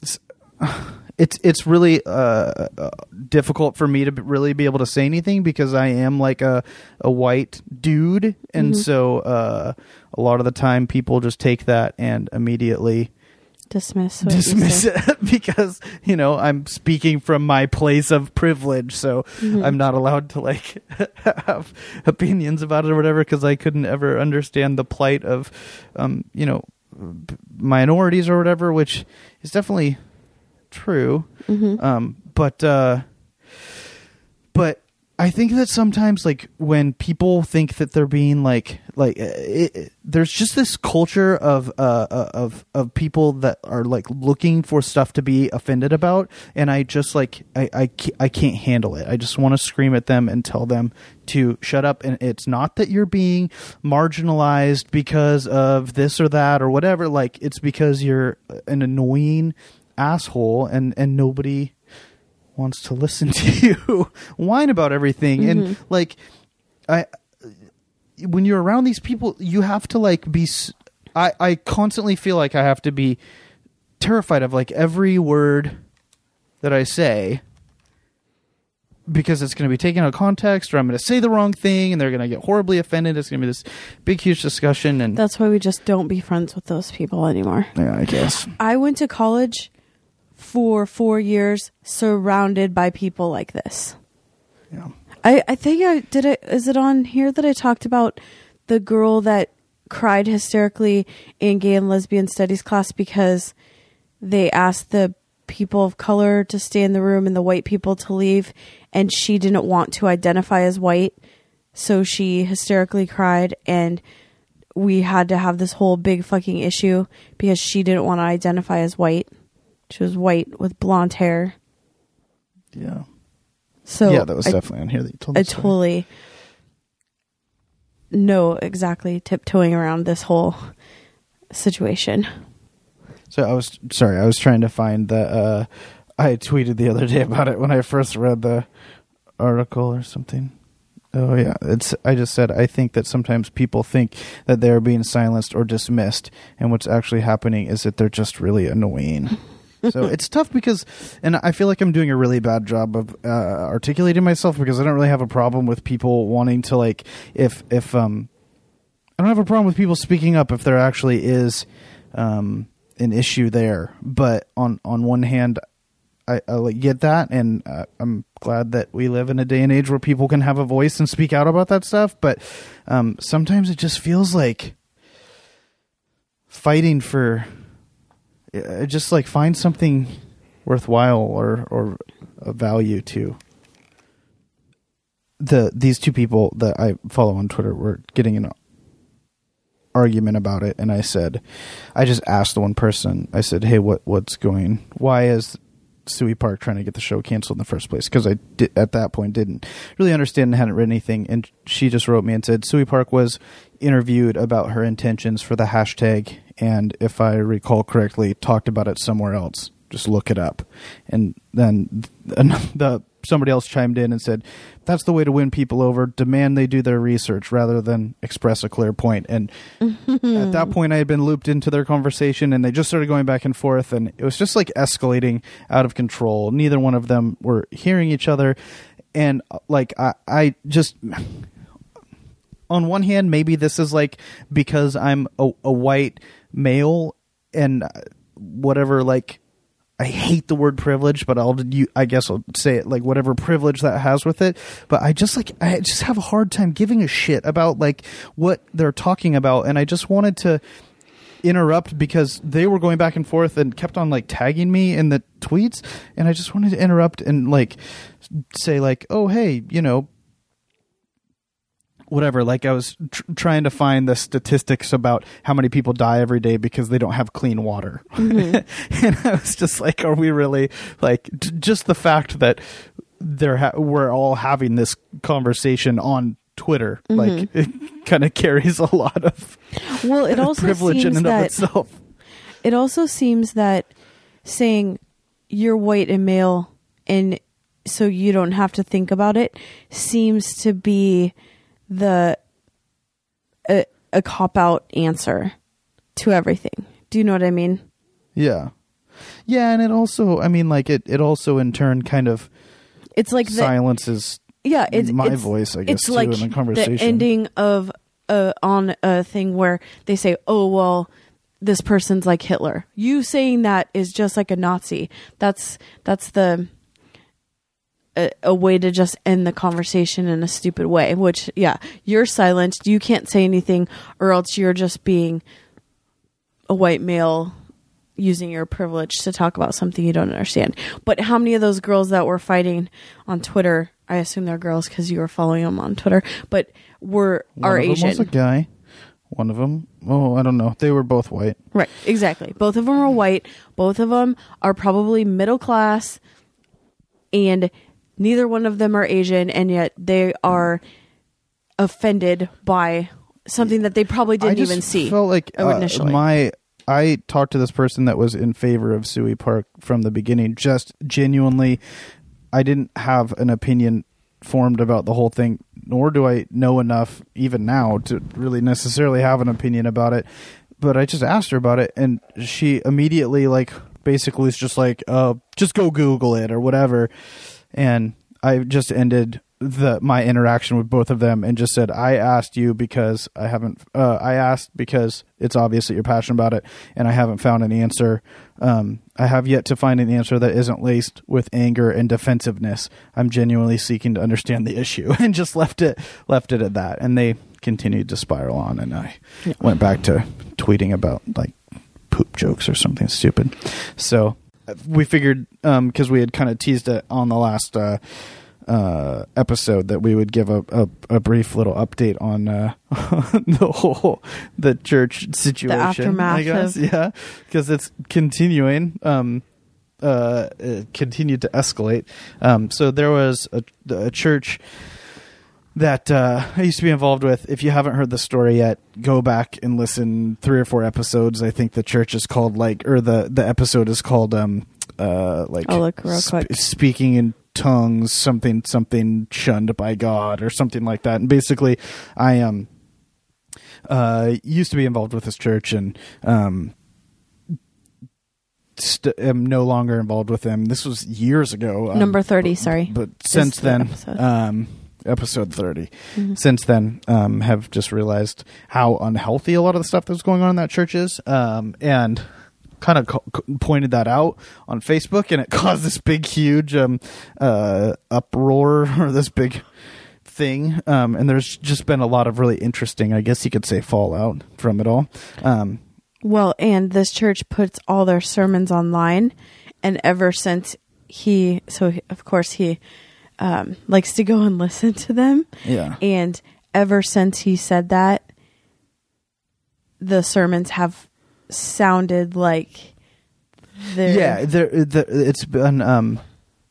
[SPEAKER 1] s- it's it's really uh, uh, difficult for me to b- really be able to say anything because I am like a a white dude, and
[SPEAKER 2] Mhm.
[SPEAKER 1] so uh, a lot of the time people just take that and immediately
[SPEAKER 2] Dismiss. What
[SPEAKER 1] dismiss it because you know I'm speaking from my place of privilege, so
[SPEAKER 2] Mhm.
[SPEAKER 1] I'm not allowed to like have opinions about it or whatever because I couldn't ever understand the plight of, um, you know, minorities or whatever, which is definitely true.
[SPEAKER 2] Mhm.
[SPEAKER 1] Um, but uh, but I think that sometimes like when people think that they're being like like uh, it, it- there's just this culture of uh uh, of of people that are like looking for stuff to be offended about and I just like I I, I can't handle it. I just want to scream at them and tell them to shut up and it's not that you're being marginalized because of this or that or whatever like it's because you're an annoying asshole and and nobody wants to listen to you whine about everything. And mm-hmm. like i when you're around these people you have to like be i i constantly feel like i have to be terrified of like every word that i say because it's going to be taken out of context or i'm going to say the wrong thing and they're going to get horribly offended. It's going to be this big huge discussion and
[SPEAKER 2] That's why we just don't be friends with those people anymore.
[SPEAKER 1] yeah i guess.
[SPEAKER 2] I went to college for four years surrounded by people like this.
[SPEAKER 1] yeah
[SPEAKER 2] I, I think I did it. Is it on here that I talked about the girl that cried hysterically in gay and lesbian studies class because they asked the people of color to stay in the room and the white people to leave, and she didn't want to identify as white, so she hysterically cried, and we had to have this whole big fucking issue because she didn't want to identify as white. She was white with blonde hair.
[SPEAKER 1] yeah
[SPEAKER 2] So
[SPEAKER 1] yeah that was
[SPEAKER 2] I-
[SPEAKER 1] definitely on here that you told
[SPEAKER 2] I totally know exactly tiptoeing around this whole situation.
[SPEAKER 1] So I was sorry, I was trying to find the. Uh, I tweeted the other day about it when I first read the article or something. Oh yeah, it's. I just said I think that sometimes people think that they're being silenced or dismissed, and what's actually happening is that they're just really annoying. So it's tough because, and I feel like I'm doing a really bad job of uh, articulating myself because I don't really have a problem with people wanting to like if if um I don't have a problem with people speaking up if there actually is um, an issue there. But on on one hand, I, I get that, and uh, I'm glad that we live in a day and age where people can have a voice and speak out about that stuff. But um, sometimes it just feels like fighting for uh, just like find something worthwhile or or a value to. The these two people that I follow on Twitter were getting an argument about it and I said I just asked the one person I said hey what what's going why is Suey Park trying to get the show canceled in the first place? Because I at that point didn't really understand and hadn't read anything and she just wrote me and said Suey Park was interviewed about her intentions for the hashtag and if I recall correctly talked about it somewhere else just look it up. And then th- the somebody else chimed in and said, "That's the way to win people over. Demand they do their research rather than express a clear point." And at that point, I had been looped into their conversation, and they just started going back and forth, and it was just like escalating out of control. Neither one of them were hearing each other, and uh, like I, I just on one hand, maybe this is like because I'm a, a white male and uh, whatever, like I hate the word privilege, but I'll you I guess I'll say it like whatever privilege that has with it. But I just like I just have a hard time giving a shit about like what they're talking about, and I just wanted to interrupt because they were going back and forth and kept on like tagging me in the tweets, and I just wanted to interrupt and like say like, oh hey, you know, whatever like i was tr- trying to find the statistics about how many people die every day because they don't have clean water. Mm-hmm. And i was just like are we really like just the fact that they're ha- we're all having this conversation on twitter mm-hmm. like it kind of carries a lot of
[SPEAKER 2] Well, it also
[SPEAKER 1] privilege in
[SPEAKER 2] seems
[SPEAKER 1] and of
[SPEAKER 2] that
[SPEAKER 1] itself.
[SPEAKER 2] it also seems that saying you're white and male and so you don't have to think about it seems to be the a, a cop out answer to everything. Do you know what I mean?
[SPEAKER 1] yeah yeah and it also i mean like it it also in turn kind of
[SPEAKER 2] It's like the,
[SPEAKER 1] silences
[SPEAKER 2] yeah, it's
[SPEAKER 1] my
[SPEAKER 2] it's-
[SPEAKER 1] voice, I guess,
[SPEAKER 2] it's
[SPEAKER 1] too,
[SPEAKER 2] like
[SPEAKER 1] in the conversation.
[SPEAKER 2] ending of uh on a thing where they say, "Oh well, this person's like Hitler." You saying that is just like a Nazi. That's that's the a, a way to just end the conversation in a stupid way. Which, yeah, you're silenced. You can't say anything, or else you're just being a white male using your privilege to talk about something you don't understand. But how many of those girls that were fighting on Twitter? I assume they're girls because you were following them on Twitter, but were
[SPEAKER 1] One
[SPEAKER 2] are
[SPEAKER 1] of them
[SPEAKER 2] Asian.
[SPEAKER 1] was a guy. One of them, oh, I don't know. They were both white.
[SPEAKER 2] Right, exactly. Both of them are white. Both of them are probably middle class, and neither one of them are Asian, and yet they are offended by something that they probably didn't
[SPEAKER 1] just
[SPEAKER 2] even see.
[SPEAKER 1] Felt like uh,
[SPEAKER 2] initially.
[SPEAKER 1] my. I talked to this person that was in favor of Suey Park from the beginning. Just genuinely, I didn't have an opinion formed about the whole thing, nor do I know enough even now to really necessarily have an opinion about it. But I just asked her about it, and she immediately like basically is just like, uh, just go Google it or whatever. And I just ended the my interaction with both of them and just said, I asked you because I haven't. Uh, I asked because it's obvious that you're passionate about it, and I haven't found an answer. Um, I have yet to find an answer that isn't laced with anger and defensiveness. I'm genuinely seeking to understand the issue, and just left it left it at that. And they continued to spiral on, and I went back to tweeting about like poop jokes or something stupid. So we figured because we had kind of teased it on the last uh, uh, episode that we would give a, a, a brief little update on uh, the whole the church situation.
[SPEAKER 2] The aftermath
[SPEAKER 1] I guess,
[SPEAKER 2] of-
[SPEAKER 1] yeah, because it's continuing. Um, uh, it continued to escalate. Um, so there was a, a church that uh, I used to be involved with. If you haven't heard the story yet, go back and listen three or four episodes. I think the church is called like, or the the episode is called um uh like
[SPEAKER 2] I'll look real quick.
[SPEAKER 1] speaking in tongues, something something shunned by God or something like that. And basically, I um uh used to be involved with this church and um st- am no longer involved with them. This was years ago. um,
[SPEAKER 2] Number 30, sorry.
[SPEAKER 1] but since
[SPEAKER 2] the
[SPEAKER 1] then, um, episode 30
[SPEAKER 2] Mm-hmm.
[SPEAKER 1] since then um, have just realized how unhealthy a lot of the stuff that's going on in that church is um, and kind of co- pointed that out on facebook and it caused this big huge um, uh, uproar or this big thing um, and there's just been a lot of really interesting i guess you could say fallout from it all um,
[SPEAKER 2] Well, and this church puts all their sermons online, and ever since he, so of course he um, likes to go and listen to them,
[SPEAKER 1] yeah.
[SPEAKER 2] And ever since he said that, the sermons have sounded like they're
[SPEAKER 1] yeah there, the, it's been um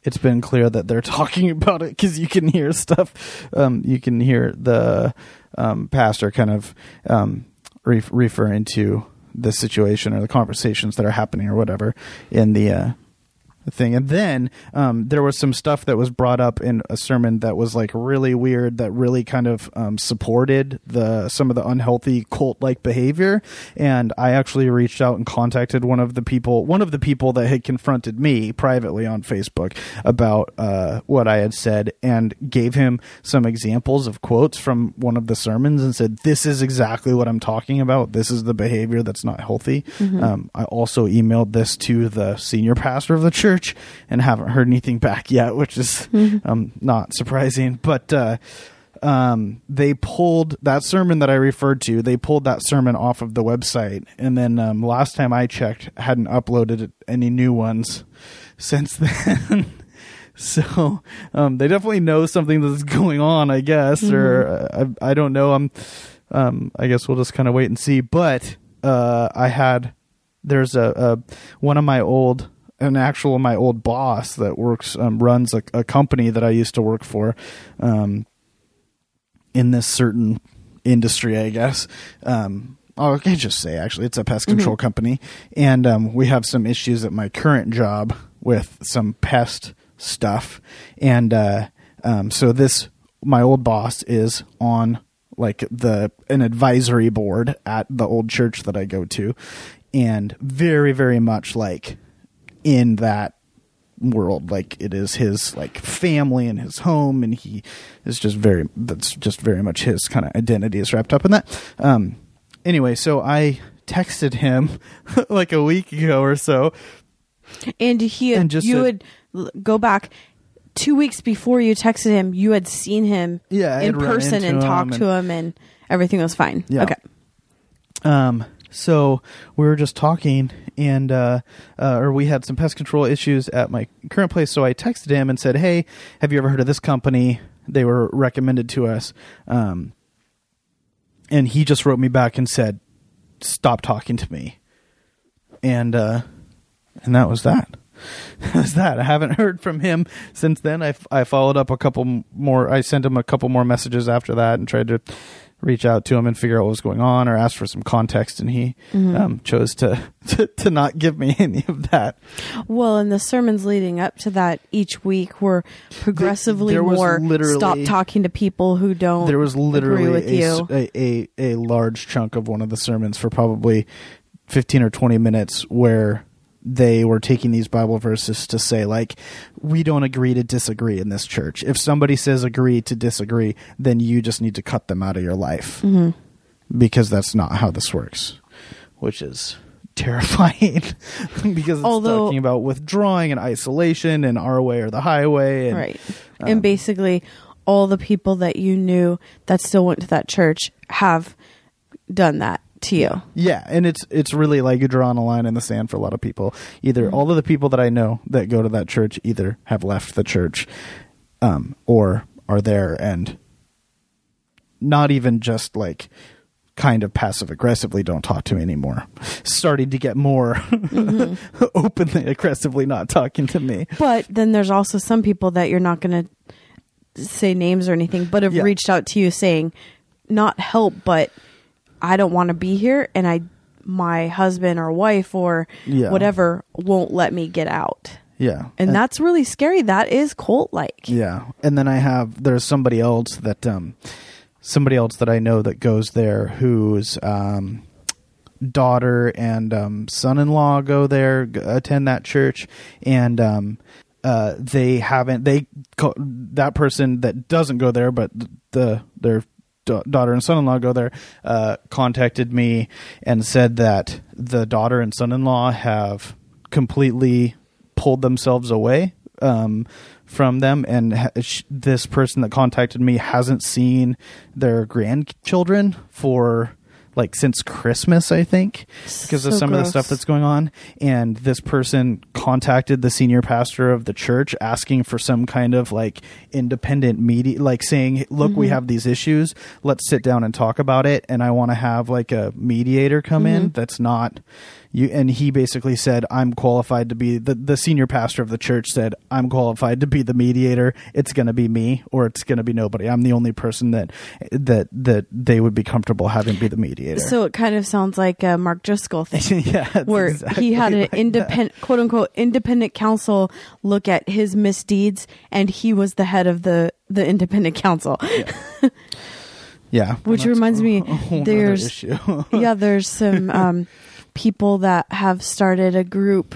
[SPEAKER 1] it's been clear that they're talking about it because you can hear stuff. Um you can hear the um pastor kind of um ref- referring to the situation or the conversations that are happening or whatever in the uh thing. And then um, there was some stuff that was brought up in a sermon that was like really weird, that really kind of um, supported the some of the unhealthy cult like behavior. And I actually reached out and contacted one of the people, one of the people that had confronted me privately on Facebook about uh, what I had said, and gave him some examples of quotes from one of the sermons, and said, "This is exactly what I'm talking about. This is the behavior that's not healthy." Um, I also emailed this to the senior pastor of the church and haven't heard anything back yet, which is um, not surprising. But uh, um, they pulled that sermon that I referred to. They pulled that sermon off of the website, and then um, last time I checked, hadn't uploaded any new ones since then. so um, they definitely know something that's going on, I guess, or uh, I, I don't know. I'm, um, I guess we'll just kind of wait and see. But uh, I had there's a, a one of my old an actual my old boss that works um, runs a, a company that I used to work for um, in this certain industry, I guess. Um, oh, I can just say actually, it's a pest control company, and um, we have some issues at my current job with some pest stuff, and uh, um, so this my old boss is on like the an advisory board at the old church that I go to, and very very much like in that world like it is his like family and his home and he is just very that's just very much his kind of identity is wrapped up in that um anyway so i texted him like a week ago or so
[SPEAKER 2] And he
[SPEAKER 1] And just
[SPEAKER 2] you
[SPEAKER 1] said-
[SPEAKER 2] would go back two weeks before you texted him. You had seen him
[SPEAKER 1] Yeah,
[SPEAKER 2] in person and talked
[SPEAKER 1] and-
[SPEAKER 2] to him, and everything was fine.
[SPEAKER 1] Yeah.
[SPEAKER 2] Okay.
[SPEAKER 1] Um, so we were just talking, and uh, uh, or we had some pest control issues at my current place. So I texted him and said, "Hey, have you ever heard of this company? They were recommended to us." Um, and he just wrote me back and said, "Stop talking to me." And uh, and that was that. That was that. I haven't heard from him since then. I, I followed up a couple more. I sent him a couple more messages after that and tried to reach out to him and figure out what was going on or ask for some context. And he um, chose to, to to not give me any of that.
[SPEAKER 2] Well, and the sermons leading up to that each week were progressively
[SPEAKER 1] there was
[SPEAKER 2] more
[SPEAKER 1] literally-
[SPEAKER 2] stop talking to people who don't
[SPEAKER 1] There was literally
[SPEAKER 2] with
[SPEAKER 1] a,
[SPEAKER 2] you.
[SPEAKER 1] a, a a large chunk of one of the sermons for probably fifteen or twenty minutes where they were taking these Bible verses to say like we don't agree to disagree in this church. If somebody says agree to disagree, then you just need to cut them out of your life
[SPEAKER 2] Mm-hmm.
[SPEAKER 1] because that's not how this works, which is terrifying because it's
[SPEAKER 2] Although-
[SPEAKER 1] talking about withdrawing and isolation and our way or the highway and
[SPEAKER 2] right.
[SPEAKER 1] um,
[SPEAKER 2] and basically, all the people that you knew that still went to that church have done that to you.
[SPEAKER 1] Yeah, and it's it's really like you're drawing a line in the sand for a lot of people. Either all of the people that I know that go to that church either have left the church, um, or are there and not even just like kind of passive aggressively don't talk to me anymore. Starting to get more openly aggressively not talking to me.
[SPEAKER 2] But then there's also some people that you're not going to say names or anything, but have
[SPEAKER 1] Yeah.
[SPEAKER 2] reached out to you saying, not help, but I don't want to be here, and I, my husband or wife or
[SPEAKER 1] Yeah.
[SPEAKER 2] whatever won't let me get out,
[SPEAKER 1] Yeah,
[SPEAKER 2] and that's really scary. That is cult like.
[SPEAKER 1] Yeah, and then I have there's somebody else that um somebody else that I know that goes there whose um daughter and um son-in-law go there g- attend that church and um uh they haven't they that person that doesn't go there but the their da- daughter and son-in-law go there uh contacted me and said that the daughter and son-in-law have completely pulled themselves away um, from them, and ha- sh- this person that contacted me hasn't seen their grandchildren for like since Christmas, I think, because of
[SPEAKER 2] So
[SPEAKER 1] some of the stuff that's going on. And this person contacted the senior pastor of the church asking for some kind of like independent media, like saying, "Look, we mm-hmm. have these issues. Let's sit down and talk about it." And I want to have like a mediator come in mm-hmm. that's not you and he basically said i'm qualified to be the, the senior pastor of the church said i'm qualified to be the mediator. It's going to be me or it's going to be nobody. I'm the only person that that that they would be comfortable having be the mediator.
[SPEAKER 2] So it kind of sounds like a Mark Driscoll thing.
[SPEAKER 1] yeah
[SPEAKER 2] where
[SPEAKER 1] exactly
[SPEAKER 2] he had an
[SPEAKER 1] like
[SPEAKER 2] independent quote unquote independent counsel look at his misdeeds and he was the head of the the independent council
[SPEAKER 1] yeah.
[SPEAKER 2] Which reminds me,
[SPEAKER 1] a whole nother
[SPEAKER 2] there's- yeah there's some um people that have started a group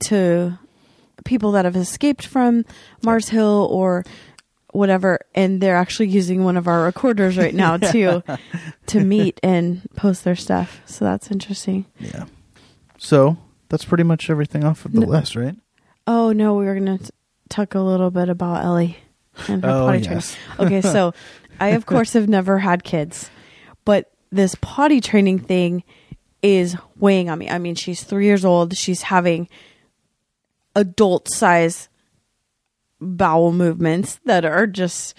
[SPEAKER 2] to people that have escaped from mars hill or whatever and they're actually using one of our recorders right now too to meet and post their stuff so that's interesting
[SPEAKER 1] yeah so that's pretty much everything off of the
[SPEAKER 2] No.
[SPEAKER 1] list right
[SPEAKER 2] Oh no, we were gonna t- talk a little bit about Ellie and her
[SPEAKER 1] Oh,
[SPEAKER 2] potty
[SPEAKER 1] yes.
[SPEAKER 2] training. Okay, so I of course have never had kids, but this potty training thing is weighing on me. I mean, she's three years old. She's having adult size bowel movements that are just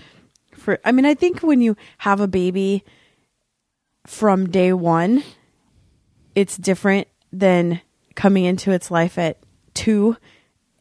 [SPEAKER 2] for. I mean, I think when you have a baby from day one, it's different than coming into its life at two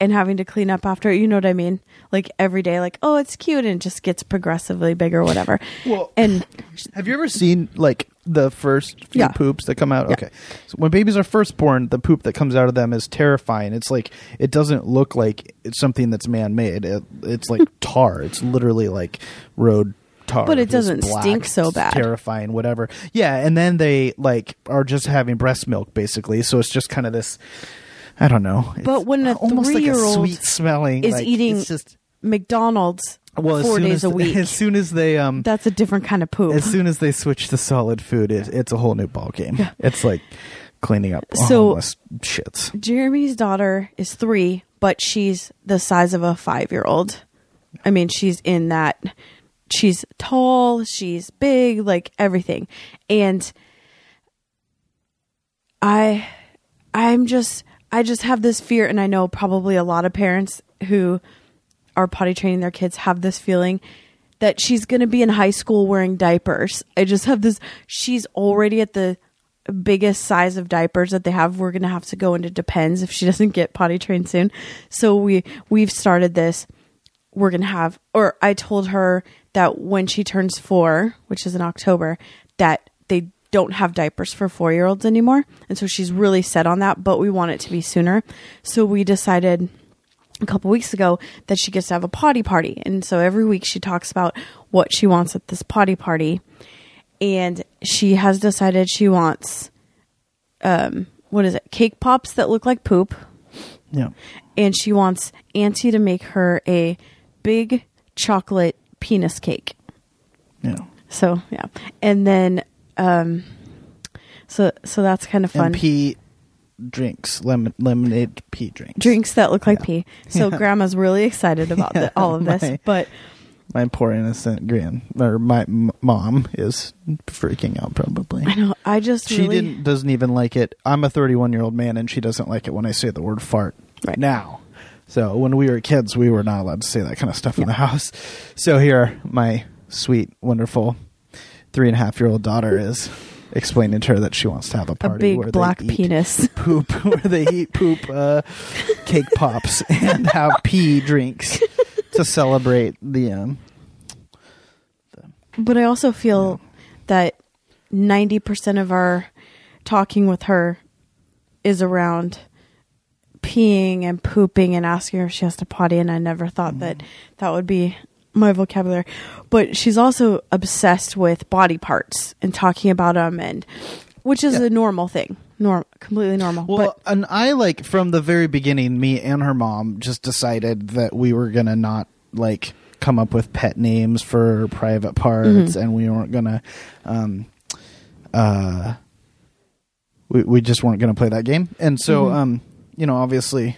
[SPEAKER 2] and having to clean up after it. You know what I mean? Like every day, like, oh, it's cute, and it just gets progressively bigger, whatever.
[SPEAKER 1] Well-
[SPEAKER 2] and
[SPEAKER 1] Have you ever seen like the first few
[SPEAKER 2] Yeah.
[SPEAKER 1] poops that come out?
[SPEAKER 2] Yeah.
[SPEAKER 1] Okay. So when babies are first born, the poop that comes out of them is terrifying. It's like it doesn't look like it's something that's man made. It, it's like tar. It's literally like road tar.
[SPEAKER 2] But it doesn't
[SPEAKER 1] black.
[SPEAKER 2] stink so bad.
[SPEAKER 1] Terrifying, whatever. Yeah, and then they like are just having breast milk basically. So it's just kind of this I don't know.
[SPEAKER 2] But when a
[SPEAKER 1] almost like
[SPEAKER 2] three-year-old
[SPEAKER 1] sweet smelling
[SPEAKER 2] is
[SPEAKER 1] like,
[SPEAKER 2] eating
[SPEAKER 1] it's just
[SPEAKER 2] McDonald's
[SPEAKER 1] well as
[SPEAKER 2] four
[SPEAKER 1] soon
[SPEAKER 2] days
[SPEAKER 1] as,
[SPEAKER 2] a week,
[SPEAKER 1] As soon as they um
[SPEAKER 2] that's a different kind of poop.
[SPEAKER 1] as soon as they switch to solid food, it, it's a whole new ball game. It's like cleaning up
[SPEAKER 2] So-
[SPEAKER 1] homeless shits.
[SPEAKER 2] Jeremy's daughter is three, but she's the size of a five year old. I mean, she's in that. She's tall, she's big, like everything. And I, I'm just, I just have this fear, and I know probably a lot of parents who are potty training their kids have this feeling that she's going to be in high school wearing diapers. I just have this, she's already at the biggest size of diapers that they have. We're going to have to go into depends if she doesn't get potty trained soon. So we, we've started this. We're going to have, or I told her that when she turns four, which is in October, that they don't have diapers for four year olds anymore. And so she's really set on that, but we want it to be sooner. So we decided a couple weeks ago that she gets to have a potty party. And so every week she talks about what she wants at this potty party. And she has decided she wants um what is it? Cake pops that look like poop.
[SPEAKER 1] Yeah.
[SPEAKER 2] And she wants Auntie to make her a big chocolate penis cake.
[SPEAKER 1] Yeah.
[SPEAKER 2] So yeah. And then um so so that's kind of fun.
[SPEAKER 1] And pea drinks, lemon lemonade pea drinks.
[SPEAKER 2] Drinks that look like
[SPEAKER 1] Yeah.
[SPEAKER 2] pee. So
[SPEAKER 1] Yeah.
[SPEAKER 2] grandma's really excited about the, all of this.
[SPEAKER 1] my-
[SPEAKER 2] But
[SPEAKER 1] My poor innocent grand or my m- mom is freaking out probably.
[SPEAKER 2] I know I just
[SPEAKER 1] She
[SPEAKER 2] really
[SPEAKER 1] didn't doesn't even like it. I'm a 31 year old man and she doesn't like it when I say the word fart.
[SPEAKER 2] Right.
[SPEAKER 1] Now. So when we were kids, we were not allowed to say that kind of stuff in the house. So here, my sweet, wonderful three and a half year old daughter is explaining to her that she wants to have a
[SPEAKER 2] a
[SPEAKER 1] party where
[SPEAKER 2] big
[SPEAKER 1] they
[SPEAKER 2] black
[SPEAKER 1] eat
[SPEAKER 2] penis.
[SPEAKER 1] poop, where they eat poop uh, cake pops and have pee drinks to celebrate the um.
[SPEAKER 2] But I also feel that 90% of our talking with her is around peeing and pooping and asking her if she has to potty. And I never thought that
[SPEAKER 1] Mm.
[SPEAKER 2] that would be my vocabulary. But she's also obsessed with body parts and talking about them, and which is
[SPEAKER 1] Yeah.
[SPEAKER 2] a normal thing, norm, completely normal.
[SPEAKER 1] Well,
[SPEAKER 2] but
[SPEAKER 1] and I like from the very beginning, me and her mom just decided that we were gonna not like come up with pet names for private parts,
[SPEAKER 2] Mhm.
[SPEAKER 1] and we weren't gonna, um, uh, we we just weren't gonna play that game. And so,
[SPEAKER 2] Mhm.
[SPEAKER 1] um, you know, obviously,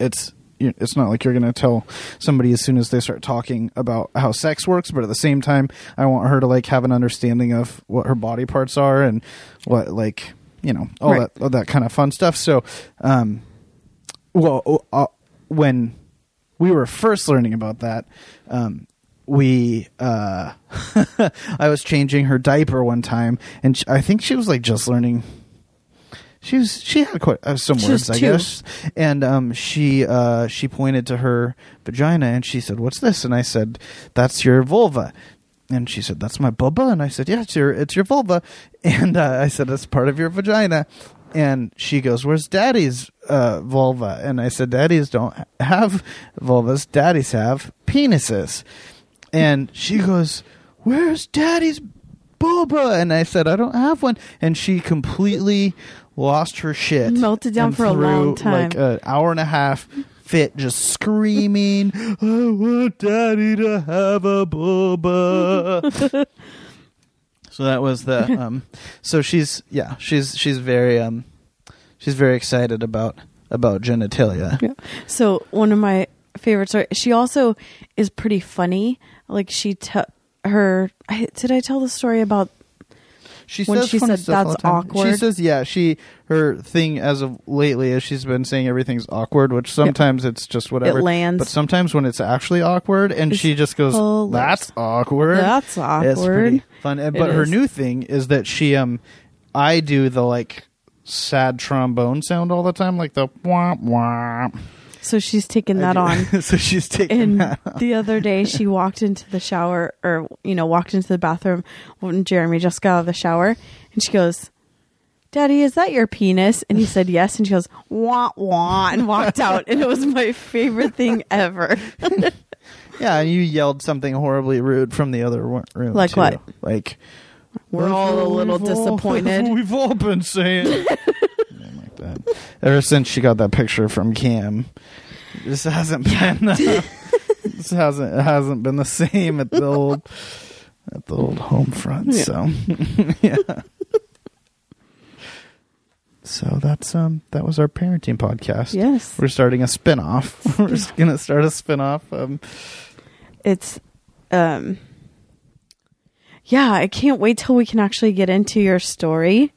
[SPEAKER 1] it's it's not like you're gonna tell somebody as soon as they start talking about how sex works, but at the same time, I want her to like have an understanding of what her body parts are and what like you know all
[SPEAKER 2] Right.
[SPEAKER 1] that all that kind of fun stuff. So, um, well, uh, when we were first learning about that, um, we uh, I was changing her diaper one time, and I think she was like just learning. She was she had quite uh, some
[SPEAKER 2] She
[SPEAKER 1] words,
[SPEAKER 2] was
[SPEAKER 1] I
[SPEAKER 2] two.
[SPEAKER 1] guess. And um, she uh, she pointed to her vagina and she said, "What's this?" And I said, "That's your vulva." And she said, "That's my bubba." And I said, "Yeah, it's your it's your vulva." And uh, I said, "It's part of your vagina." And she goes, "Where's Daddy's uh, vulva?" And I said, "Daddies don't have vulvas. Daddies have penises." And she goes, "Where's Daddy's boba?" And I said, "I don't have one." And she completely lost her shit,
[SPEAKER 2] Melted down for a long time.
[SPEAKER 1] like an hour and a half fit, just screaming, "I want Daddy to have a boba." so that was the. Um, so she's yeah, she's she's very um, she's very excited about about genitalia.
[SPEAKER 2] Yeah. So one of my favorite stories. She also is pretty funny. Like she te- her. I, did I tell the story about?
[SPEAKER 1] She
[SPEAKER 2] When
[SPEAKER 1] says
[SPEAKER 2] she
[SPEAKER 1] funny
[SPEAKER 2] said
[SPEAKER 1] stuff
[SPEAKER 2] that's
[SPEAKER 1] time. She says, yeah, she her thing as of lately is she's been saying everything's awkward, which sometimes it's just whatever.
[SPEAKER 2] It lands.
[SPEAKER 1] But sometimes when it's actually awkward, and
[SPEAKER 2] It's
[SPEAKER 1] she just goes,
[SPEAKER 2] hilarious.
[SPEAKER 1] "That's awkward."
[SPEAKER 2] That's
[SPEAKER 1] It's
[SPEAKER 2] awkward.
[SPEAKER 1] pretty fun.
[SPEAKER 2] It
[SPEAKER 1] But her new thing is that she um, I do the like sad trombone sound all the time, like the wah wah.
[SPEAKER 2] So she's taken that on.
[SPEAKER 1] so she's taking
[SPEAKER 2] And
[SPEAKER 1] that. on.
[SPEAKER 2] the other day, she walked into the shower, or you know, walked into the bathroom when Jeremy just got out of the shower, and she goes, "Daddy, is that your penis?" And he said yes, and she goes, "Wah wah," and walked out, and it was my favorite thing ever.
[SPEAKER 1] Yeah, and you yelled something horribly rude from the other room.
[SPEAKER 2] Like
[SPEAKER 1] too.
[SPEAKER 2] what?
[SPEAKER 1] Like
[SPEAKER 2] We're
[SPEAKER 1] That's
[SPEAKER 2] all a little
[SPEAKER 1] we've all-
[SPEAKER 2] disappointed.
[SPEAKER 1] we've all been saying Something like that. Ever since she got that picture from Cam, this hasn't been. Uh, this hasn't it hasn't been the same at the old at the old home front.
[SPEAKER 2] Yeah.
[SPEAKER 1] So yeah. So that's um that was our parenting podcast.
[SPEAKER 2] Yes,
[SPEAKER 1] We're starting a spin-off. We're just gonna start a spin-off. Um,
[SPEAKER 2] it's um, yeah. I can't wait till we can actually get into your story.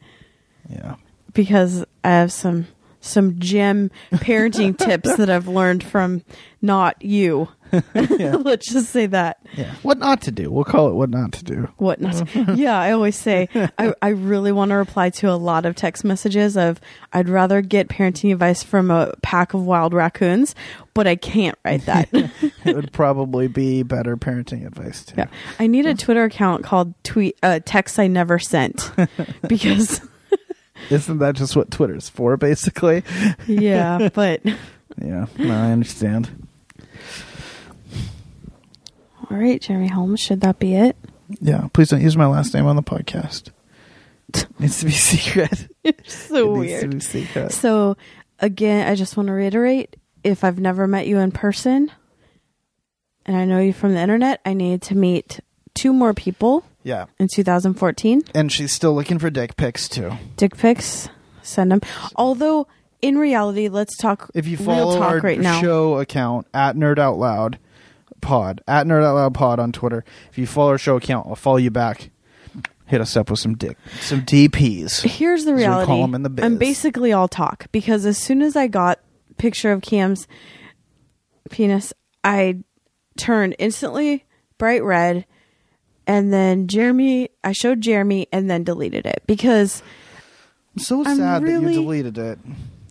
[SPEAKER 1] yeah.
[SPEAKER 2] Because I have some some gem parenting tips that I've learned from not you. Let's just say that.
[SPEAKER 1] Yeah. What not to do. We'll call it what not to do.
[SPEAKER 2] What not? yeah, I always say I, I really want to reply to a lot of text messages of I'd rather get parenting advice from a pack of wild raccoons, but I can't write that.
[SPEAKER 1] it would probably be better parenting advice too.
[SPEAKER 2] yeah, I need a Twitter account called tweet uh, text I never sent because
[SPEAKER 1] Isn't that just what Twitter's for, basically?
[SPEAKER 2] yeah, but
[SPEAKER 1] Yeah, no, I understand.
[SPEAKER 2] all right, Jeremy Holmes, should that be it?
[SPEAKER 1] Yeah, please don't use my last name on the podcast. It needs to be secret.
[SPEAKER 2] So
[SPEAKER 1] it needs to
[SPEAKER 2] weird.
[SPEAKER 1] be secret.
[SPEAKER 2] So, again, I just want to reiterate if I've never met you in person and I know you from the internet, I need to meet two more people
[SPEAKER 1] Yeah,
[SPEAKER 2] in 2014.
[SPEAKER 1] and she's still looking for dick pics too.
[SPEAKER 2] Dick pics, send them. Although, in reality, let's talk
[SPEAKER 1] If you follow
[SPEAKER 2] talk
[SPEAKER 1] our
[SPEAKER 2] right now.
[SPEAKER 1] show account at Nerd Out Loud Pod at Nerd Out Loud Pod on Twitter, if you follow our show account, I'll follow you back. Hit us up with some dick, some DPs.
[SPEAKER 2] Here's the
[SPEAKER 1] we call them in the biz.
[SPEAKER 2] I'm basically all talk because as soon as I got picture of Cam's penis, I turned instantly bright red, and then Jeremy, I showed Jeremy, and then deleted it because
[SPEAKER 1] I'm so
[SPEAKER 2] I'm
[SPEAKER 1] sad that you deleted it,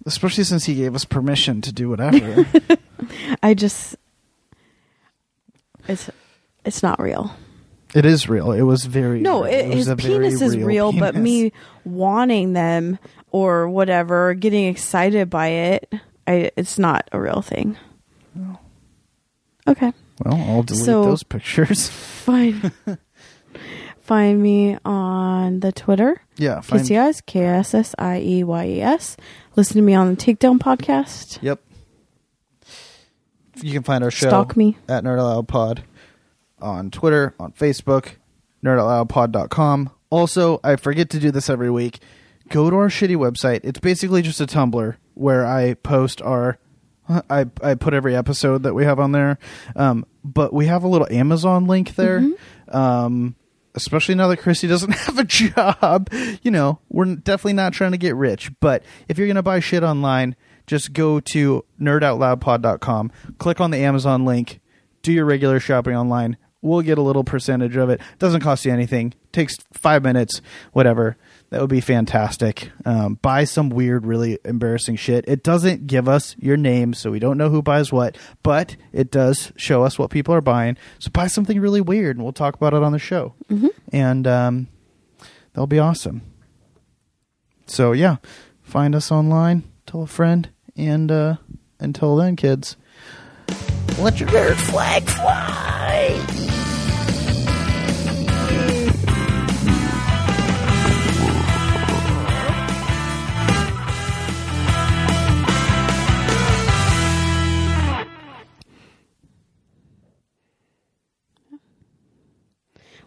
[SPEAKER 1] especially since he gave us permission to do whatever.
[SPEAKER 2] I just it's it's not real.
[SPEAKER 1] it is real. It was very
[SPEAKER 2] No, it,
[SPEAKER 1] was
[SPEAKER 2] his penis is real, but
[SPEAKER 1] penis.
[SPEAKER 2] me wanting them or whatever, getting excited by it, I it's not a real thing. Okay.
[SPEAKER 1] Well, I'll delete
[SPEAKER 2] So-
[SPEAKER 1] those pictures.
[SPEAKER 2] Find find me on the Twitter.
[SPEAKER 1] yeah, fine.
[SPEAKER 2] KCIs, K S S I E Y E S. Listen to me on the Takedown podcast.
[SPEAKER 1] Yep. You can find our show
[SPEAKER 2] Stalk me.
[SPEAKER 1] at Nerd Out Loud Pod on Twitter, on Facebook, nerdoutloudpod.com. Also, I forget to do this every week. Go to our shitty website. It's basically just a Tumblr where I post our I I put every episode that we have on there. Um, but we have a little Amazon link there.
[SPEAKER 2] Mm-hmm.
[SPEAKER 1] Um, especially now that Chrissy doesn't have a job. You know, we're definitely not trying to get rich. But if you're gonna buy shit online, just go to nerdoutloudpod.com, click on the Amazon link, do your regular shopping online. We'll get a little percentage of it. Doesn't cost you anything. Takes five minutes, whatever. That would be fantastic. Um, buy some weird, really embarrassing shit. It doesn't give us your name, so we don't know who buys what, but it does show us what people are buying. So buy something really weird, and we'll talk about it on the show. Mm-hmm. And um, that'll be awesome. So yeah, find us online, tell a friend, and uh, until then, kids, let your nerd flag fly.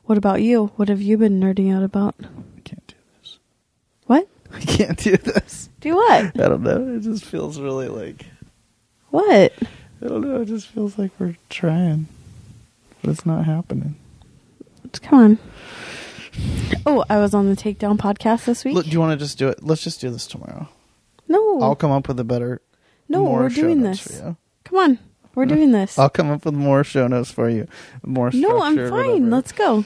[SPEAKER 2] What about you? What have you been nerding out about?
[SPEAKER 1] I can't do this.
[SPEAKER 2] What?
[SPEAKER 1] I can't do this.
[SPEAKER 2] Do what?
[SPEAKER 1] I don't know. It just feels really like
[SPEAKER 2] What?
[SPEAKER 1] I don't know. It just feels like we're trying, but it's not happening.
[SPEAKER 2] Come on. Oh, I was on the Takedown podcast this week.
[SPEAKER 1] Look, do you want to just do it? Let's just do this tomorrow.
[SPEAKER 2] no,
[SPEAKER 1] I'll come up with a better.
[SPEAKER 2] no, we're doing this. Come on, we're doing this.
[SPEAKER 1] I'll come up with more show notes for you. More.
[SPEAKER 2] no, I'm fine. Let's go.